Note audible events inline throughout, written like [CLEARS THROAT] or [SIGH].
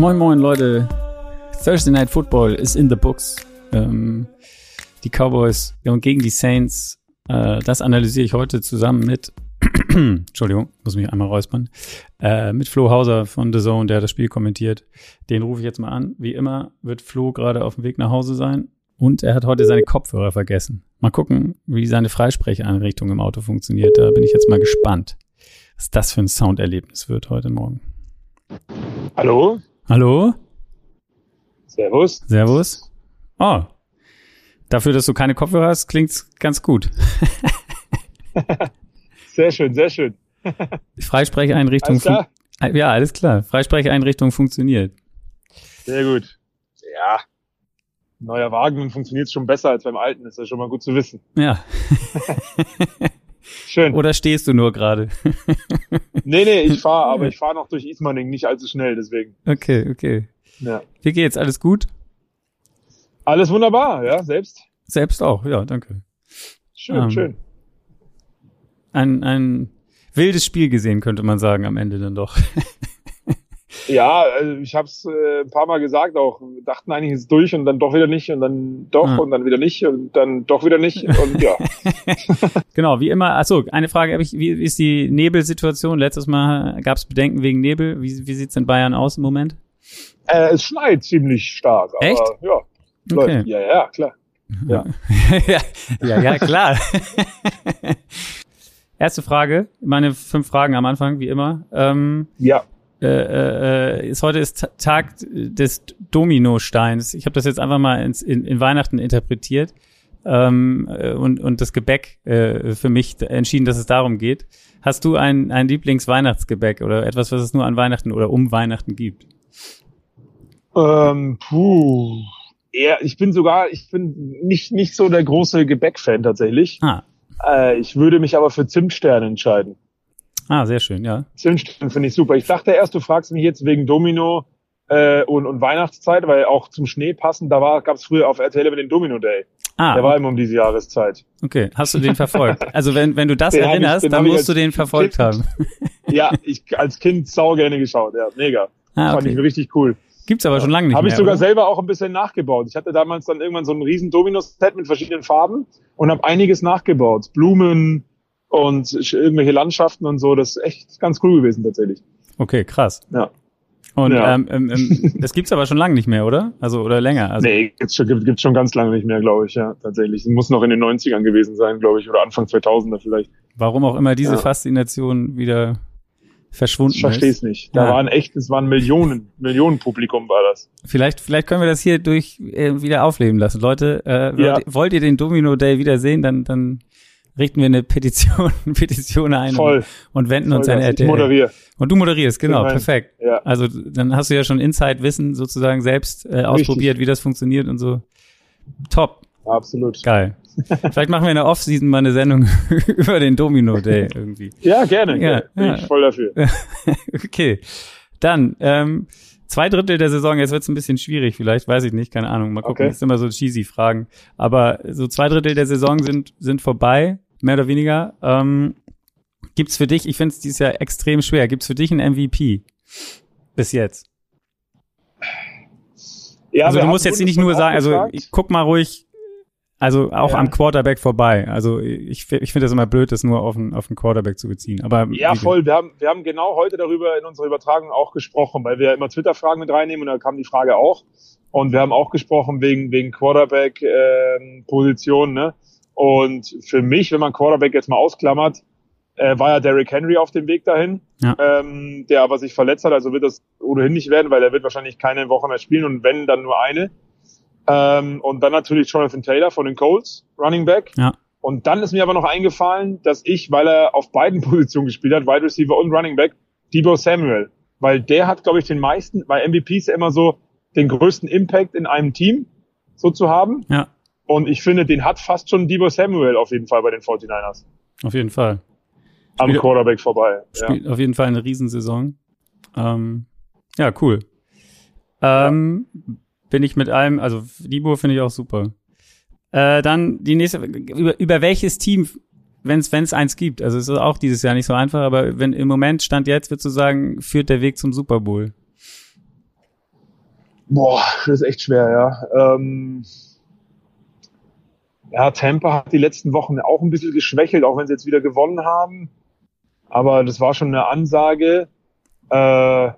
Moin Moin Leute, Thursday Night Football ist in the books. Ähm, die Cowboys gegen die Saints, äh, das analysiere ich heute zusammen mit, [CLEARS THROAT] Entschuldigung, muss mich einmal räuspern, äh, mit Flo Hauser von The Zone, der das Spiel kommentiert. Den rufe ich jetzt mal an. Wie immer wird Flo gerade auf dem Weg nach Hause sein und er hat heute seine Kopfhörer vergessen. Mal gucken, wie seine Freisprecheinrichtung im Auto funktioniert. Da bin ich jetzt mal gespannt, was das für ein Sounderlebnis wird heute Morgen. Hallo? Hallo? Servus. Servus. Oh. Dafür, dass du keine Kopfhörer hast, klingt's ganz gut. [LAUGHS] sehr schön, sehr schön. Freisprecheinrichtung. Alles klar? Ja, alles klar. Freisprecheinrichtung funktioniert. Sehr gut. Ja. Neuer Wagen funktioniert schon besser als beim alten, ist ja schon mal gut zu wissen. Ja. [LAUGHS] [LAUGHS] Schön. Oder stehst du nur gerade? [LAUGHS] nee, nee, ich fahre, aber ich fahre noch durch Ismaning, nicht allzu schnell, deswegen. Okay, okay. Ja. Wie geht's? Alles gut? Alles wunderbar, ja, selbst. Selbst auch, ja, danke. Schön, Ähm. schön. Ein, ein wildes Spiel gesehen, könnte man sagen, am Ende dann doch. Ja, also ich habe es äh, ein paar Mal gesagt auch. Dachten eigentlich ist es durch und dann doch wieder nicht und dann doch Ah. und dann wieder nicht und dann doch wieder nicht und ja. [LAUGHS] genau, wie immer. Achso, eine Frage habe ich. Wie ist die Nebelsituation? Letztes Mal gab es Bedenken wegen Nebel. Wie, wie sieht's in Bayern aus im Moment? äh, es schneit ziemlich stark, aber Echt? ja, Okay. läuft. Ja, ja, klar. Ja. [LAUGHS] ja, ja, ja, klar. [LAUGHS] Erste Frage, meine fünf Fragen am Anfang, wie immer. Ähm, Ja. Äh, äh, ist heute ist Ta- Tag des Dominosteins. Ich habe das jetzt einfach mal ins, in, in Weihnachten interpretiert ähm, äh, und, und das Gebäck äh, für mich entschieden, dass es darum geht. Hast du ein, ein Lieblingsweihnachtsgebäck oder etwas, was es nur an Weihnachten oder um Weihnachten gibt? Ähm, puh. Ja, ich bin sogar, ich bin nicht, nicht so der große Gebäck-Fan tatsächlich. Ah, Äh, ich würde mich aber für Zimtsterne entscheiden. Ah sehr schön, ja. Zimtsterne finde ich super. Ich dachte erst, du fragst mich jetzt wegen Domino äh, und, und Weihnachtszeit, weil auch zum Schnee passend, da war, gab es früher auf RTL immer den Domino Day. Ah, Der war immer um diese Jahreszeit. okay. Hast du den verfolgt? Also wenn, wenn du das [LAUGHS] Den ich- erinnerst, dann musst du den verfolgt Kind- haben. [LAUGHS] Ja, ich als Kind sau gerne geschaut. Ja, mega. Ah, Fand ich okay. richtig cool. Gibt's aber schon lange nicht Habe ich sogar oder? selber auch ein bisschen nachgebaut. Ich hatte damals dann irgendwann so ein riesen Domino-Set mit verschiedenen Farben und habe einiges nachgebaut. Blumen und irgendwelche Landschaften und so. Das ist echt ganz cool gewesen tatsächlich. Okay, krass. Ja. Und Ja. ähm, ähm, ähm, [LAUGHS] das gibt's aber schon lange nicht mehr, oder? Also oder länger. Also nee, gibt's schon, gibt, gibt's schon ganz lange nicht mehr, glaube ich, ja, tatsächlich. Es muss noch in den 90ern gewesen sein, glaube ich, oder Anfang 2000er vielleicht. warum auch immer diese Ja. Faszination wieder verschwunden Ich verstehe es ist. nicht. Da Ja. waren echt, es waren Millionen, Millionen Publikum war das. Vielleicht, vielleicht können wir das hier durch äh, wieder aufleben lassen. Leute, äh, wollt, Ja. ihr- wollt ihr den Domino Day wiedersehen, dann, dann richten wir eine Petition, [LAUGHS] Petition ein Voll. und wenden uns an Vollgas. Ich RTL. moderiere. Und du moderierst, genau, Nein. perfekt. Ja. Also dann hast du ja schon Inside-Wissen sozusagen selbst äh, ausprobiert, wie das funktioniert und so. Top, Absolut. geil. [LAUGHS] Vielleicht machen wir in der Off-Season mal eine Sendung [LAUGHS] über den Domino Day irgendwie. Ja, gerne. Ja, gerne. Bin ja. ich voll dafür. okay. Dann, ähm, zwei Drittel der Saison, jetzt wird's ein bisschen schwierig, vielleicht, weiß ich nicht, keine Ahnung. Mal gucken, Okay. das sind immer so cheesy Fragen. Aber so zwei Drittel der Saison sind, sind vorbei, mehr oder weniger. Ähm, gibt's für dich, ich finde es dieses Jahr extrem schwer, gibt's für dich einen MVP? Bis jetzt. Ja, also du musst jetzt nicht nur sagen, also guck mal ruhig, also auch Ja. am Quarterback vorbei. Also ich, ich finde das immer blöd, das nur auf den, auf den Quarterback zu beziehen. Aber Ja, voll. Wir haben, wir haben genau heute darüber in unserer Übertragung auch gesprochen, weil wir immer Twitter-Fragen mit reinnehmen und da kam die Frage auch. Und wir haben auch gesprochen wegen, wegen Quarterback-Position. ne? Und für mich, wenn man Quarterback jetzt mal ausklammert, äh, war ja Derrick Henry auf dem Weg dahin, Ja. ähm, der aber sich verletzt hat. Also wird das ohnehin nicht werden, weil er wird wahrscheinlich keine Woche mehr spielen und wenn, dann nur eine. Ähm, und dann natürlich Jonathan Taylor von den Colts, Running Back. Ja. Und dann ist mir aber noch eingefallen, dass ich, weil er auf beiden [LAUGHS] Positionen gespielt hat, Wide Receiver und Running Back, Debo Samuel. Weil der hat, glaube ich, den meisten, bei MVPs ja immer so den größten Impact in einem Team so zu haben. Ja, Und ich finde, den hat fast schon Debo Samuel auf jeden Fall bei den 49ers. auf jeden Fall. Am Spiel- Quarterback vorbei. Ja. Spielt auf jeden Fall eine Riesensaison. Ähm, ja, cool. Ähm, Bin ich mit allem, also Libo finde ich auch super. Äh, dann die nächste, über, über welches Team, wenn es eins gibt, also es ist auch dieses Jahr nicht so einfach, aber wenn im Moment stand jetzt, würdest du sagen, führt der Weg zum Super Bowl? Boah, das ist echt schwer, ja. Ähm, ja, Tampa hat die letzten Wochen auch ein bisschen geschwächelt, auch wenn sie jetzt wieder gewonnen haben. Aber das war schon eine Ansage. Äh, ja,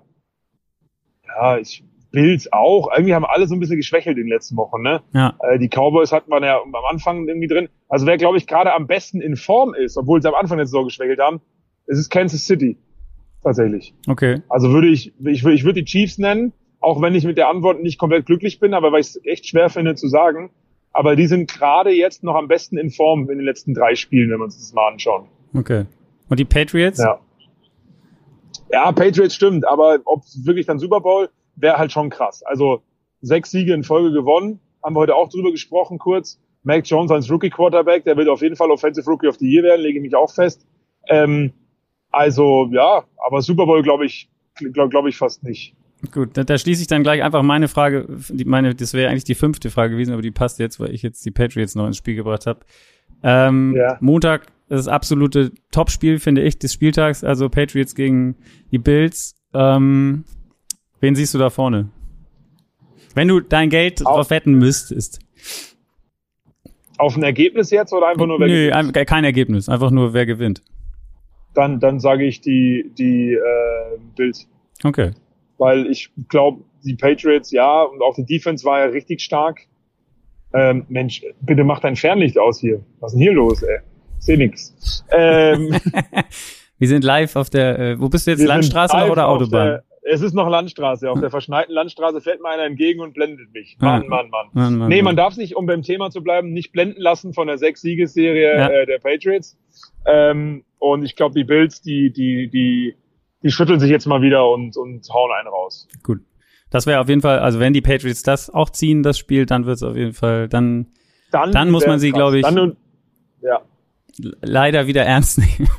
ich Bills auch. Irgendwie haben alle so ein bisschen geschwächelt in den letzten Wochen. Ne? Ja. Äh, die Cowboys hatten wir ja am Anfang irgendwie drin. Also wer, glaube ich, gerade am besten in Form ist, obwohl sie am Anfang jetzt so geschwächelt haben, ist es Kansas City. Tatsächlich. Okay. Also würde ich, ich, ich würde die Chiefs nennen, auch wenn ich mit der Antwort nicht komplett glücklich bin, aber weil ich es echt schwer finde zu sagen. Aber die sind gerade jetzt noch am besten in Form in den letzten drei Spielen, wenn wir uns das mal anschauen. Okay. Und die Patriots? Ja. Ja, Patriots stimmt, aber ob wirklich dann Super Bowl, wäre halt schon krass. Also sechs Siege in Folge gewonnen, haben wir heute auch drüber gesprochen kurz. Mac Jones als Rookie Quarterback, der wird auf jeden Fall Offensive Rookie of the Year werden, lege ich mich auch fest. Ähm, also ja, aber Super Bowl glaube ich, glaube glaub ich fast nicht. Gut, da, da schließe ich dann gleich einfach meine Frage, die, meine, das wäre eigentlich die fünfte Frage gewesen, aber die passt jetzt, weil ich jetzt die Patriots noch ins Spiel gebracht habe. Ähm, ja. Montag, das absolute Topspiel, finde ich, des Spieltags, also Patriots gegen die Bills. Ähm, wen siehst du da vorne? Wenn du dein Geld auf, drauf wetten müsstest. Auf ein Ergebnis jetzt oder einfach nur wer Nö, gewinnt? kein Ergebnis, einfach nur wer gewinnt. Dann, dann sage ich die, die äh, Bills. Okay weil ich glaube, die Patriots, ja, und auch die Defense war ja richtig stark. Ähm, Mensch, bitte mach dein Fernlicht aus hier. Was ist denn hier los, ey? Seh nix. Ähm, [LAUGHS] Wir sind live auf der, äh, wo bist du jetzt, Landstraße oder Autobahn? Es ist noch Landstraße. Auf der verschneiten Landstraße fährt mir einer entgegen und blendet mich. Mann, Mann, Mann. Mann, Mann nee, man darf sich, um beim Thema zu bleiben, nicht blenden lassen von der Sechs-Siegesserie ja. äh, der Patriots. Ähm, und ich glaube, die Bills, die, die, die die schütteln sich jetzt mal wieder und, und hauen einen raus. Gut. Das wäre auf jeden Fall, also wenn die Patriots das auch ziehen, das Spiel, dann wird es auf jeden Fall, dann, dann, dann muss man sie, glaube ich, dann, ja. leider wieder ernst nehmen.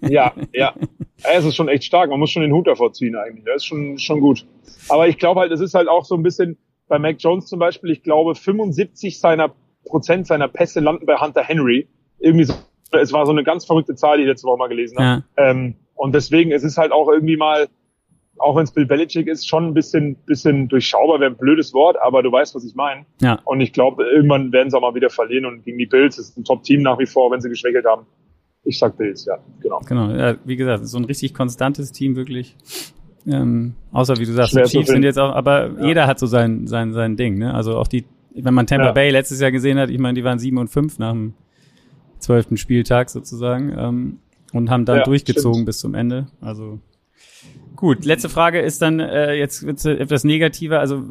ja, ja. [LAUGHS] Es ist schon echt stark. Man muss schon den Hut davor ziehen eigentlich. Das ist schon, schon gut. Aber ich glaube halt, es ist halt auch so ein bisschen, bei Mac Jones zum Beispiel, ich glaube, 75 seiner Prozent seiner Pässe landen bei Hunter Henry. Irgendwie so, es war so eine ganz verrückte Zahl, die ich letzte Woche mal gelesen habe. Ja. Ähm, und deswegen, es ist halt auch irgendwie mal, auch wenn es Bill Belichick ist, schon ein bisschen, bisschen durchschaubar, wäre ein blödes Wort, aber du weißt, was ich meine. Ja. Und ich glaube, irgendwann werden sie auch mal wieder verlieren und gegen die Bills ist ein Top-Team nach wie vor, wenn sie geschwächelt haben. Ich sag Bills, ja, genau. Genau, ja, wie gesagt, so ein richtig konstantes Team wirklich. Ähm, außer wie du sagst, Schwer die Chiefs sind jetzt auch, aber ja. jeder hat so sein, sein, sein Ding, ne? Also auch die, wenn man Tampa ja. Bay letztes Jahr gesehen hat, ich meine, die waren sieben und fünf nach dem zwölften Spieltag sozusagen. Ähm, und haben dann durchgezogen stimmt. bis zum Ende. Also gut. Letzte Frage ist dann äh, jetzt wird's etwas negativer. Also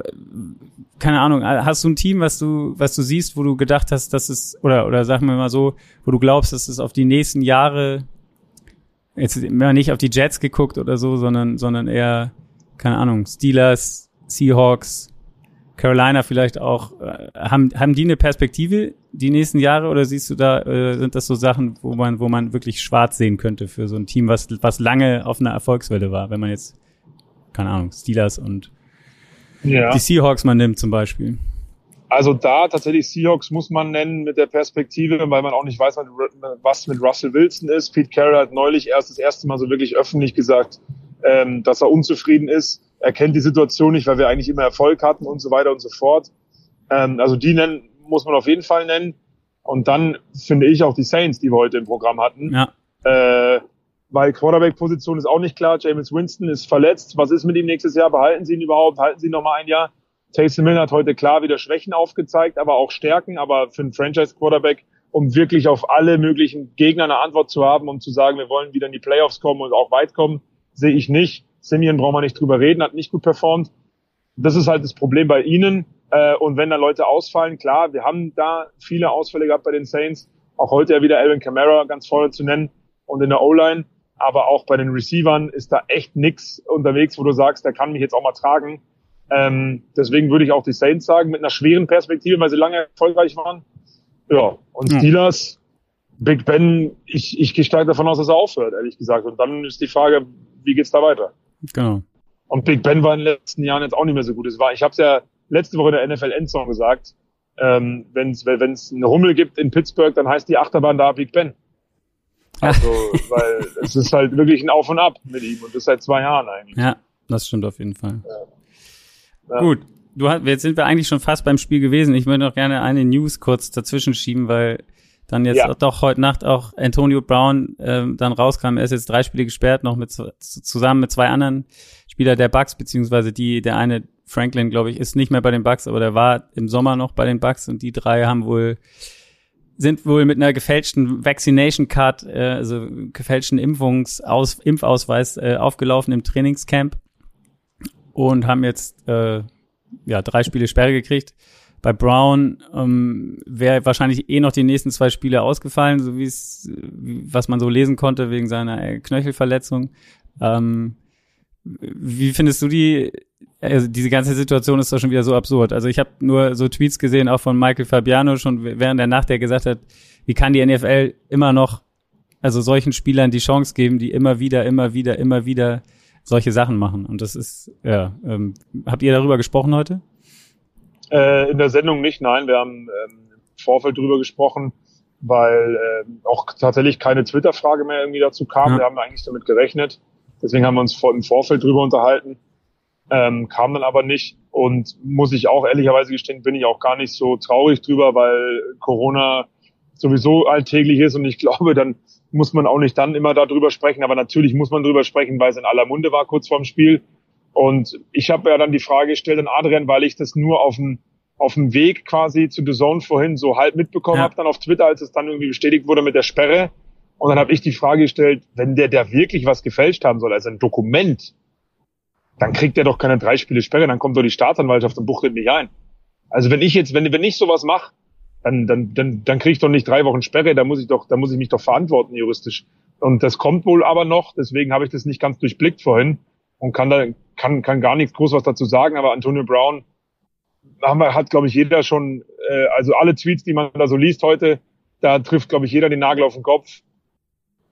keine Ahnung. Hast du ein Team, was du was du siehst, wo du gedacht hast, dass es oder oder sagen wir mal so, wo du glaubst, dass es auf die nächsten Jahre jetzt immer nicht auf die Jets geguckt oder so, sondern sondern eher keine Ahnung Steelers, Seahawks, Carolina vielleicht auch, äh, haben, haben die eine Perspektive die nächsten Jahre oder siehst du da, äh, sind das so Sachen, wo man, wo man wirklich schwarz sehen könnte für so ein Team, was, was lange auf einer Erfolgswelle war, wenn man jetzt, keine Ahnung, Steelers und ja. die Seahawks mal nimmt zum Beispiel? Also da tatsächlich Seahawks muss man nennen mit der Perspektive, weil man auch nicht weiß, was mit Russell Wilson ist. Pete Carroll hat neulich erst das erste Mal so wirklich öffentlich gesagt, ähm, dass er unzufrieden ist er kennt die Situation nicht, weil wir eigentlich immer Erfolg hatten und so weiter und so fort. Ähm, also die nennen, muss man auf jeden Fall nennen. Und dann finde ich auch die Saints, die wir heute im Programm hatten. Ja. Äh, weil Quarterback-Position ist auch nicht klar. James Winston ist verletzt. Was ist mit ihm nächstes Jahr? Behalten Sie ihn überhaupt? Halten Sie ihn noch mal ein Jahr? Taysom Hill hat heute klar wieder Schwächen aufgezeigt, aber auch Stärken. Aber für einen Franchise-Quarterback, um wirklich auf alle möglichen Gegner eine Antwort zu haben, um zu sagen, wir wollen wieder in die Playoffs kommen und auch weit kommen, sehe ich nicht. Simeon brauchen wir nicht drüber reden, hat nicht gut performt. Das ist halt das Problem bei ihnen. Äh, und wenn da Leute ausfallen, klar, wir haben da viele Ausfälle gehabt bei den Saints. Auch heute ja wieder Alvin Kamara ganz vorne zu nennen und in der O-Line. Aber auch bei den Receivern ist da echt nix unterwegs, wo du sagst, der kann mich jetzt auch mal tragen. Ähm, deswegen würde ich auch die Saints sagen, mit einer schweren Perspektive, weil sie lange erfolgreich waren. Ja, und ja. Steelers, Big Ben, ich, ich gehe stark davon aus, dass er aufhört, ehrlich gesagt. Und dann ist die Frage, wie geht's da weiter? Genau. Und Big Ben war in den letzten Jahren jetzt auch nicht mehr so gut. Es war, ich habe es ja letzte Woche in der NFL Endzone gesagt. ähm, wenn es eine Hummel gibt in Pittsburgh, dann heißt die Achterbahn da Big Ben. Also, weil es ist halt wirklich ein Auf und Ab mit ihm und das seit zwei Jahren eigentlich. Ja, das stimmt auf jeden Fall. Ja. Gut, du hast, jetzt sind wir eigentlich schon fast beim Spiel gewesen. Ich möchte noch gerne eine News kurz dazwischen schieben, weil dann jetzt ja. doch heute Nacht auch Antonio Brown ähm, dann rauskam. Er ist jetzt drei Spiele gesperrt, noch mit zusammen mit zwei anderen Spieler der Bucks, beziehungsweise die, der eine Franklin, glaube ich, ist nicht mehr bei den Bucks, aber der war im Sommer noch bei den Bucks und die drei haben wohl sind wohl mit einer gefälschten Vaccination Card, äh, also gefälschten Impfungsaus Impfausweis äh, aufgelaufen im Trainingscamp und haben jetzt äh, ja drei Spiele Sperre gekriegt. Bei Brown ähm, wäre wahrscheinlich eh noch die nächsten zwei Spiele ausgefallen, so wie es, was man so lesen konnte wegen seiner äh, Knöchelverletzung. Ähm, wie findest du die also diese ganze Situation ist doch schon wieder so absurd. Also ich habe nur so Tweets gesehen, auch von Michael Fabiano, schon während der Nacht, der gesagt hat, wie kann die NFL immer noch, also solchen Spielern die Chance geben, die immer wieder, immer wieder, immer wieder solche Sachen machen. Und das ist, ja, ähm, habt ihr darüber gesprochen heute? Äh, in der Sendung nicht, nein. Wir haben ähm, im Vorfeld drüber gesprochen, weil äh, auch tatsächlich keine Twitter-Frage mehr irgendwie dazu kam. Ja. Wir haben eigentlich damit gerechnet. Deswegen haben wir uns vor, im Vorfeld drüber unterhalten ähm, kam dann aber nicht. Und muss ich auch ehrlicherweise gestehen, bin ich auch gar nicht so traurig drüber, weil Corona sowieso alltäglich ist und ich [LAUGHS] glaube, dann muss man auch nicht dann immer darüber sprechen, aber natürlich muss man darüber sprechen, weil es in aller Munde war kurz vorm Spiel. Und ich habe ja dann die Frage gestellt an Adrian, weil ich das nur auf dem auf dem Weg quasi zu The Zone vorhin so halb mitbekommen ja. habe, dann auf Twitter, als es dann irgendwie bestätigt wurde mit der Sperre. Und dann habe ich die Frage gestellt, wenn der der wirklich was gefälscht haben soll, also ein Dokument, dann kriegt er doch keine drei Spiele Sperre, dann kommt doch die Staatsanwaltschaft und buchtet nicht ein. Also wenn ich jetzt, wenn, wenn ich sowas mache, dann, dann, dann, dann kriege ich doch nicht drei Wochen Sperre, da muss ich doch, da muss ich mich doch verantworten juristisch. Und das kommt wohl aber noch, deswegen habe ich das nicht ganz durchblickt vorhin und kann da, kann, kann gar nichts groß was dazu sagen, aber Antonio Brown haben wir, hat, glaube ich, jeder schon, äh, also alle Tweets, die man da so liest heute, da trifft, glaube ich, jeder den Nagel auf den Kopf.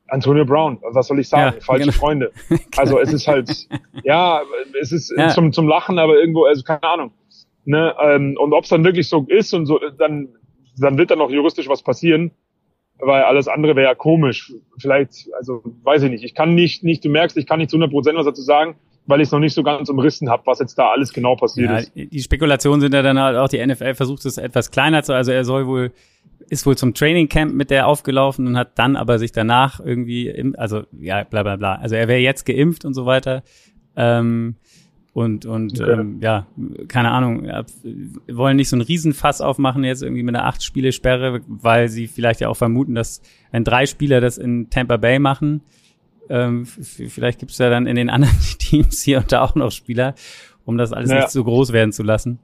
Antonio Brown, was soll ich sagen? Ja, Falsche genau. Freunde. [LAUGHS] Also es ist halt, ja, es ist ja. zum, zum Lachen, aber irgendwo, also keine Ahnung. Ne? Ähm, und ob es dann wirklich so ist und so, dann, dann wird da noch juristisch was passieren, weil alles andere wäre ja komisch. Vielleicht, also weiß ich nicht. Ich kann nicht, nicht, du merkst, ich kann nicht zu 100 Prozent was dazu sagen, weil ich es noch nicht so ganz umrissen habe, was jetzt da alles genau passiert ja, ist. Die Spekulationen sind ja dann halt auch, die NFL versucht es etwas kleiner zu, also er soll wohl ist wohl zum Training Camp mit der aufgelaufen und hat dann aber sich danach irgendwie, im, also ja, bla bla bla. Also er wäre jetzt geimpft und so weiter. Ähm, und und okay. ähm, ja, keine Ahnung, wollen nicht so einen Riesenfass aufmachen jetzt irgendwie mit einer acht Spiele Sperre, weil sie vielleicht ja auch vermuten, dass wenn drei Spieler das in Tampa Bay machen, ähm, vielleicht gibt es ja dann in den anderen [LAUGHS] Teams hier und da auch noch Spieler, um das alles ja. nicht so groß werden zu lassen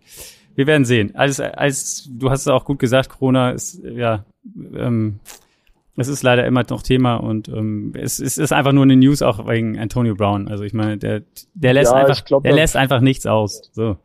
wir werden sehen. Als, als du hast es auch gut gesagt, Corona ist ja ähm, es ist leider immer noch Thema und ähm, es, es ist einfach nur eine News auch wegen Antonio Brown. Also ich meine, der der lässt ja, einfach glaub, der lässt einfach nichts aus. So.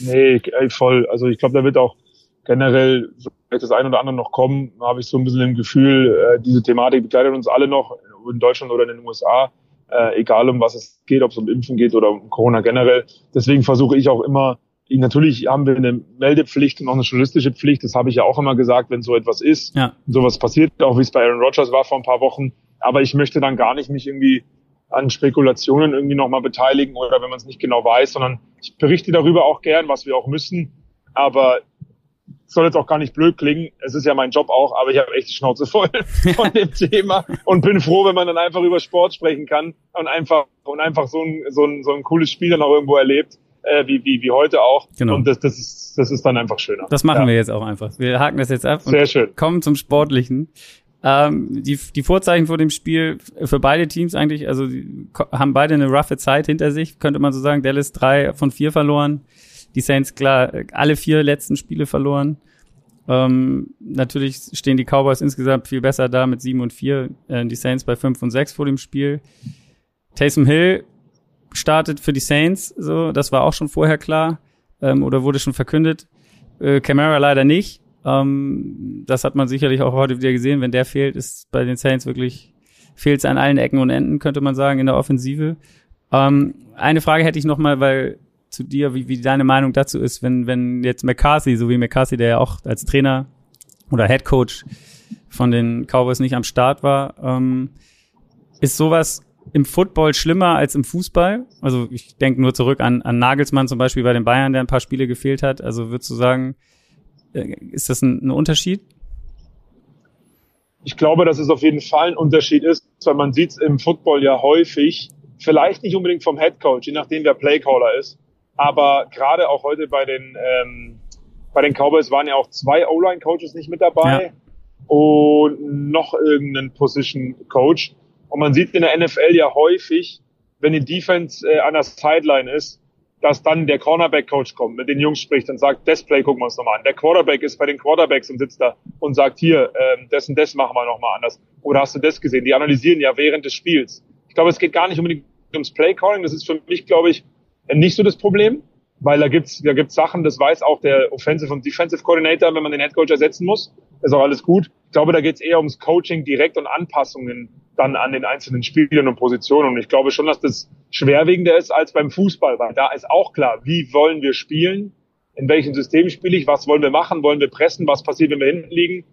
Nee, voll. Also ich glaube, da wird auch generell vielleicht das ein oder andere noch kommen. Habe ich so ein bisschen im Gefühl, äh, diese Thematik begleitet uns alle noch in Deutschland oder in den USA. Äh, egal um was es geht, ob es um Impfen geht oder um Corona generell. Deswegen versuche ich auch immer Natürlich haben wir eine Meldepflicht und auch eine journalistische Pflicht. Das habe ich ja auch immer gesagt, wenn so etwas ist. Ja. Sowas passiert, auch wie es bei Aaron Rodgers war vor ein paar Wochen. Aber ich möchte dann gar nicht mich irgendwie an Spekulationen irgendwie nochmal beteiligen oder wenn man es nicht genau weiß, sondern ich berichte darüber auch gern, was wir auch müssen. Aber soll jetzt auch gar nicht blöd klingen. Es ist ja mein Job auch, aber ich habe echt die Schnauze voll [LAUGHS] von dem Thema und bin froh, wenn man dann einfach über Sport sprechen kann und einfach und einfach so ein, so ein, so ein cooles Spiel dann auch irgendwo erlebt äh, wie, wie, wie heute auch. Genau. Und das, das, ist, das ist dann einfach schöner. Das machen ja. wir jetzt auch einfach. Wir haken das jetzt ab und Sehr schön. kommen zum Sportlichen. Ähm, die, die Vorzeichen vor dem Spiel für beide Teams eigentlich, also haben beide eine roughe Zeit hinter sich, könnte man so sagen. Dallas drei von vier verloren. Die Saints klar, alle vier letzten Spiele verloren. Ähm, natürlich stehen die Cowboys insgesamt viel besser da mit sieben und vier. Äh, die Saints bei fünf und sechs vor dem Spiel. Taysom Hill startet für die Saints, so, das war auch schon vorher klar, ähm, oder wurde schon verkündet. Äh, Camara leider nicht. Ähm, das hat man sicherlich auch heute wieder gesehen. Wenn der fehlt, ist bei den Saints wirklich, fehlt es an allen Ecken und Enden, könnte man sagen, in der Offensive. Ähm, eine Frage hätte ich noch mal, weil zu dir, wie, wie deine Meinung dazu ist, wenn, wenn jetzt McCarthy, so wie McCarthy, der ja auch als Trainer oder Head Coach von den Cowboys nicht am Start war, ähm, ist sowas im Football schlimmer als im Fußball? Also ich denke nur zurück an, an Nagelsmann zum Beispiel bei den Bayern, der ein paar Spiele gefehlt hat. Also würdest du sagen, äh, ist das ein, ein Unterschied? Ich glaube, dass es auf jeden Fall ein Unterschied ist, weil man sieht es im Football ja häufig, vielleicht nicht unbedingt vom Head Coach, je nachdem wer Playcaller ist, aber gerade auch heute bei den ähm, bei den Cowboys waren ja auch zwei O-Line Coaches nicht mit dabei ja. und noch irgendeinen Position Coach. Und man sieht in der NFL ja häufig, wenn die Defense äh, an der Sideline ist, dass dann der Cornerback-Coach kommt, mit den Jungs spricht und sagt, das Play gucken wir uns nochmal an. Der Quarterback ist bei den Quarterbacks und sitzt da und sagt, hier, ähm, das und das machen wir nochmal anders. Oder hast du das gesehen? Die analysieren ja während des Spiels. Ich glaube, es geht gar nicht unbedingt ums Play-Calling. Das ist für mich, glaube ich, nicht so das Problem, weil da gibt's da gibt's Sachen, das weiß auch der Offensive und Defensive Coordinator, wenn man den Head Coach ersetzen muss. Ist auch alles gut. Ich glaube, da geht's eher ums Coaching direkt und Anpassungen dann an den einzelnen Spielern und Positionen. Und ich glaube schon, dass das schwerwiegender ist als beim Fußball, weil da ist auch klar, wie wollen wir spielen, in welchem System spiele ich, was wollen wir machen, wollen wir pressen, was passiert, wenn wir hinten liegen.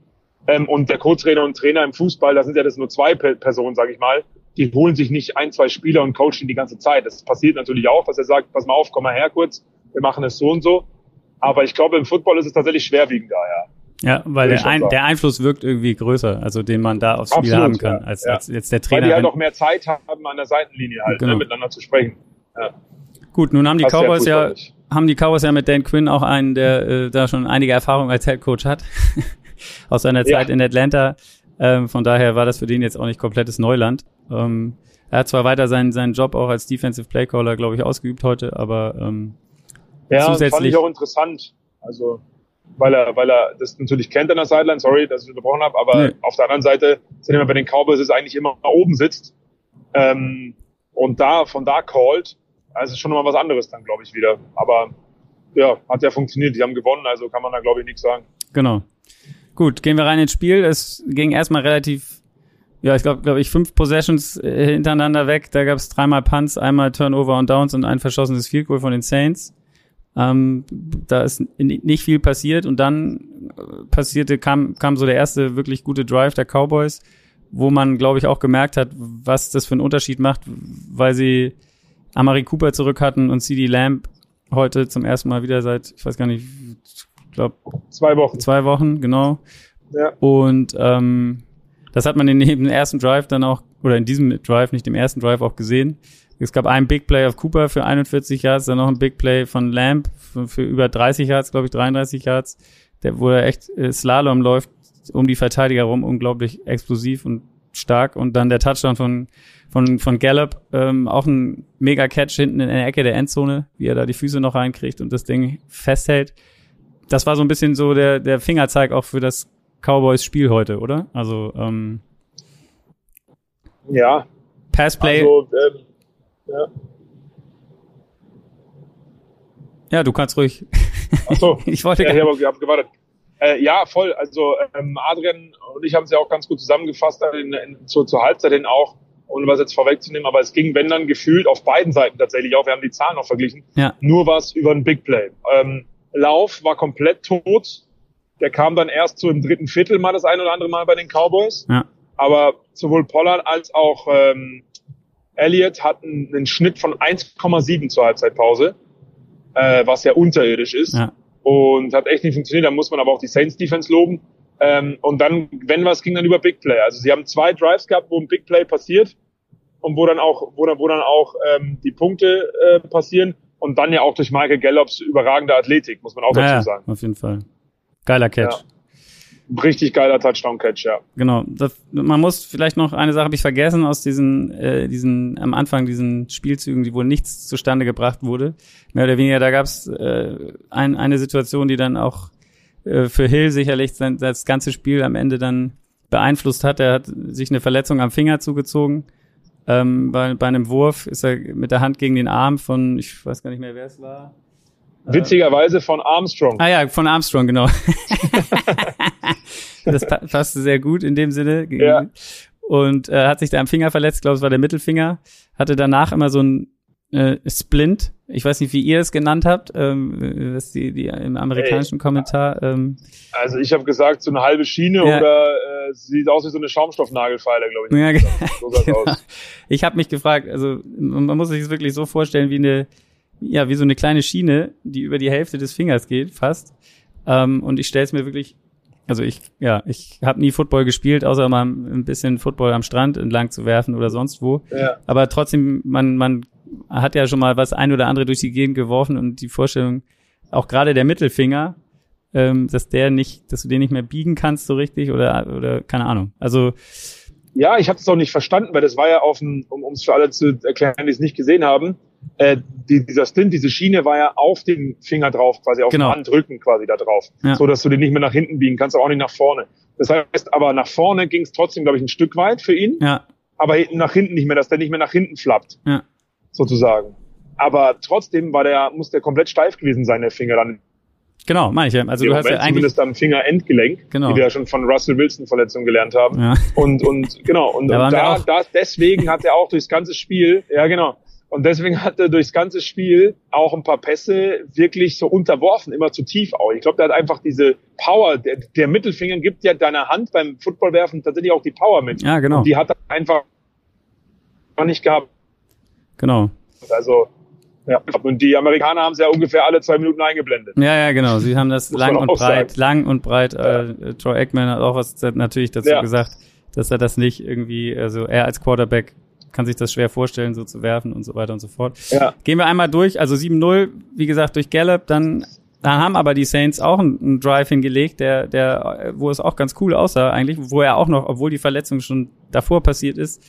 Ähm, und der Co-Trainer und Trainer im Fußball, da sind ja das nur zwei Personen, sage ich mal, die holen sich nicht ein, zwei Spieler und coachen die ganze Zeit. Das passiert natürlich auch, dass er sagt, pass mal auf, komm mal her kurz, wir machen es so und so. Aber ich glaube, im Football ist es tatsächlich schwerwiegender, ja. Ja, weil der, ein, der Einfluss wirkt irgendwie größer, also den man da aufs Spiel Absolut, haben kann, ja, als, ja. als jetzt der Trainer. Weil die halt auch mehr Zeit haben, an der Seitenlinie halt ne, genau. ne, miteinander zu sprechen. Ja. Gut, nun haben die Cowboys ja, haben die Cowboys ja mit Dan Quinn auch einen, der äh, da schon einige Erfahrung als Head Coach hat [LAUGHS] aus seiner Zeit in Atlanta. Ähm, von daher war das für den jetzt auch nicht komplettes Neuland. Ähm, er hat zwar weiter seinen, seinen Job auch als Defensive Playcaller, glaube ich, ausgeübt heute, aber ähm, ja, zusätzlich. fand ich auch interessant. Also weil er, weil er das natürlich kennt an der Sideline. Sorry, dass ich unterbrochen habe, aber nee. auf der anderen Seite sind immer bei den Cowboys ist eigentlich immer oben sitzt ähm, und da von da called. Also ist schon mal was anderes dann, glaube ich, wieder. Aber ja, hat ja funktioniert. Die haben gewonnen, also kann man da, glaube ich, nichts sagen. Genau. Gut, gehen wir rein ins Spiel. Es ging erstmal relativ, ja, ich glaube, glaube ich, fünf Possessions äh, hintereinander weg. Da gab es dreimal Punts, einmal Turnover und Downs und ein verschossenes Field Goal von den Saints. Ähm, da ist nicht viel passiert und dann äh, passierte, kam, kam so der erste wirklich gute Drive der Cowboys, wo man, glaube ich, auch gemerkt hat, was das für einen Unterschied macht, weil sie Amari Cooper zurück hatten und CD Lamb heute zum ersten Mal wieder seit, ich weiß gar nicht, ich glaube zwei Wochen. Zwei Wochen, genau. Ja. Und ähm, das hat man in dem ersten Drive dann auch, oder in diesem Drive, nicht dem ersten Drive auch gesehen. Es gab einen Big Play auf Cooper für 41 Yards, dann noch ein Big Play von Lamb für, für über 30 Yards, glaube ich, 33 Yards, der, wo er echt äh, Slalom läuft um die Verteidiger rum, unglaublich explosiv und stark. Und dann der Touchdown von, von, von Gallup, ähm, auch ein mega Catch hinten in der Ecke der Endzone, wie er da die Füße noch reinkriegt und das Ding festhält. Das war so ein bisschen so der, der Fingerzeig auch für das Cowboys-Spiel heute, oder? Also, ähm, ja. Passplay. Also, ähm, ja. Ja, du kannst ruhig. Ach so. [LAUGHS] ich wollte ja, ich habe gewartet. Äh, ja, voll. Also ähm, Adrian und ich haben es ja auch ganz gut zusammengefasst in, in, zur, zur Halbzeit hin auch, ohne was jetzt vorwegzunehmen, aber es ging, wenn dann gefühlt auf beiden Seiten tatsächlich auch, wir haben die Zahlen noch verglichen, ja. nur was über ein Big Play. Ähm, Lauf war komplett tot. Der kam dann erst so im dritten Viertel mal das ein oder andere Mal bei den Cowboys. Ja. Aber sowohl Pollard als auch ähm, Elliott hat einen, einen Schnitt von 1,7 zur Halbzeitpause, äh, was ja unterirdisch ist. Ja. Und hat echt nicht funktioniert. Da muss man aber auch die Saints Defense loben. Ähm, und dann, wenn was, ging dann über Big Play. Also sie haben zwei Drives gehabt, wo ein Big Play passiert und wo dann auch, wo dann, wo dann auch ähm, die Punkte äh, passieren und dann ja auch durch Michael Gallops überragende Athletik, muss man auch dazu sagen. Auf jeden Fall. Geiler Catch. Ja richtig geiler Touchdown-Catch, ja. Genau. Das, man muss vielleicht noch eine Sache habe ich vergessen aus diesen, äh, diesen am Anfang diesen Spielzügen, die wohl nichts zustande gebracht wurde. Mehr oder weniger, da gab es äh, ein, eine Situation, die dann auch äh, für Hill sicherlich sein, das ganze Spiel am Ende dann beeinflusst hat. Er hat sich eine Verletzung am Finger zugezogen. Ähm, bei, bei einem Wurf ist er mit der Hand gegen den Arm von, ich weiß gar nicht mehr, wer es war. Witzigerweise von Armstrong. Ah ja, von Armstrong, genau. [LAUGHS] [LAUGHS] das passte sehr gut in dem Sinne. Ja. Und äh, hat sich da am Finger verletzt, glaube es war der Mittelfinger. Hatte danach immer so ein äh, Splint. Ich weiß nicht, wie ihr es genannt habt, ähm, was die, die im amerikanischen Ey. Kommentar. Ähm, also ich habe gesagt, so eine halbe Schiene ja. oder äh, sieht aus wie so eine Schaumstoffnagelfeile, glaube ich. Ja, so [LAUGHS] genau. aus. Ich habe mich gefragt, also man muss sich es wirklich so vorstellen wie eine, ja, wie so eine kleine Schiene, die über die Hälfte des Fingers geht, fast. Ähm, und ich stelle es mir wirklich also ich, ja, ich habe nie Football gespielt, außer mal ein bisschen Football am Strand entlang zu werfen oder sonst wo. Ja. Aber trotzdem, man, man hat ja schon mal was ein oder andere durch die Gegend geworfen und die Vorstellung, auch gerade der Mittelfinger, ähm, dass der nicht, dass du den nicht mehr biegen kannst so richtig oder oder keine Ahnung. Also ja, ich habe es auch nicht verstanden, weil das war ja auf dem, um es für alle zu erklären, die es nicht gesehen haben, äh, die, dieser Stint, diese Schiene war ja auf den Finger drauf, quasi auf genau. den Handrücken quasi da drauf, ja. so dass du den nicht mehr nach hinten biegen kannst, aber auch nicht nach vorne. Das heißt, aber nach vorne ging es trotzdem, glaube ich, ein Stück weit für ihn, ja. aber nach hinten nicht mehr, dass der nicht mehr nach hinten flappt. Ja sozusagen. Aber trotzdem war der, muss der komplett steif gewesen sein, der Finger dann. Genau, meine ich. Also du hast ja eigentlich zumindest am Fingerendgelenk, genau. wie wir ja schon von Russell Wilson Verletzung gelernt haben. Ja. Und und genau und, da, und da, da deswegen hat er auch durchs ganze Spiel, ja genau, und deswegen hat er durchs ganze Spiel auch ein paar Pässe wirklich so unterworfen, immer zu tief auch. Ich glaube, der hat einfach diese Power, der, der Mittelfinger gibt ja deiner Hand beim Footballwerfen tatsächlich auch die Power mit. Ja, genau. Und die hat er einfach nicht gehabt. Genau. Also, ja. Und die Amerikaner haben es ja ungefähr alle zwei Minuten eingeblendet. Ja, ja, genau. Sie haben das lang und breit, sagen. lang und breit. Äh, Troy Eggman hat auch was natürlich dazu ja. gesagt, dass er das nicht irgendwie, also er als Quarterback kann sich das schwer vorstellen, so zu werfen und so weiter und so fort. Ja. Gehen wir einmal durch. Also 7-0, wie gesagt, durch Gallup. Dann, dann haben aber die Saints auch einen, einen Drive hingelegt, der, der, wo es auch ganz cool aussah eigentlich, wo er auch noch, obwohl die Verletzung schon davor passiert ist,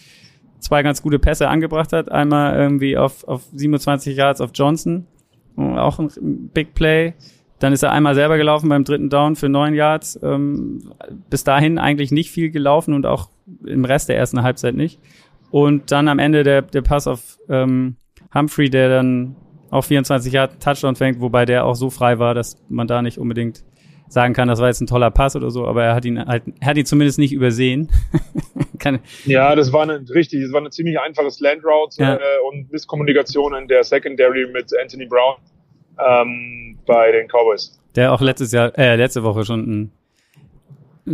zwei ganz gute Pässe angebracht hat. Einmal irgendwie auf, auf 27 Yards auf Johnson, auch ein Big Play. Dann ist er einmal selber gelaufen beim dritten Down für neun Yards. Ähm, bis dahin eigentlich nicht viel gelaufen und auch im Rest der ersten Halbzeit nicht. Und dann am Ende der, der Pass auf ähm, Humphrey, der dann auch 24 Yards Touchdown fängt, wobei der auch so frei war, dass man da nicht unbedingt sagen kann, das war jetzt ein toller Pass oder so, aber er hat ihn halt, er hat ihn zumindest nicht übersehen. [LAUGHS] ja, das war eine, richtig, das war eine ziemlich einfache Slant Route ja. äh, und Misskommunikation in der Secondary mit Anthony Brown ähm, bei den Cowboys. Der auch letztes Jahr, äh, letzte Woche schon ein,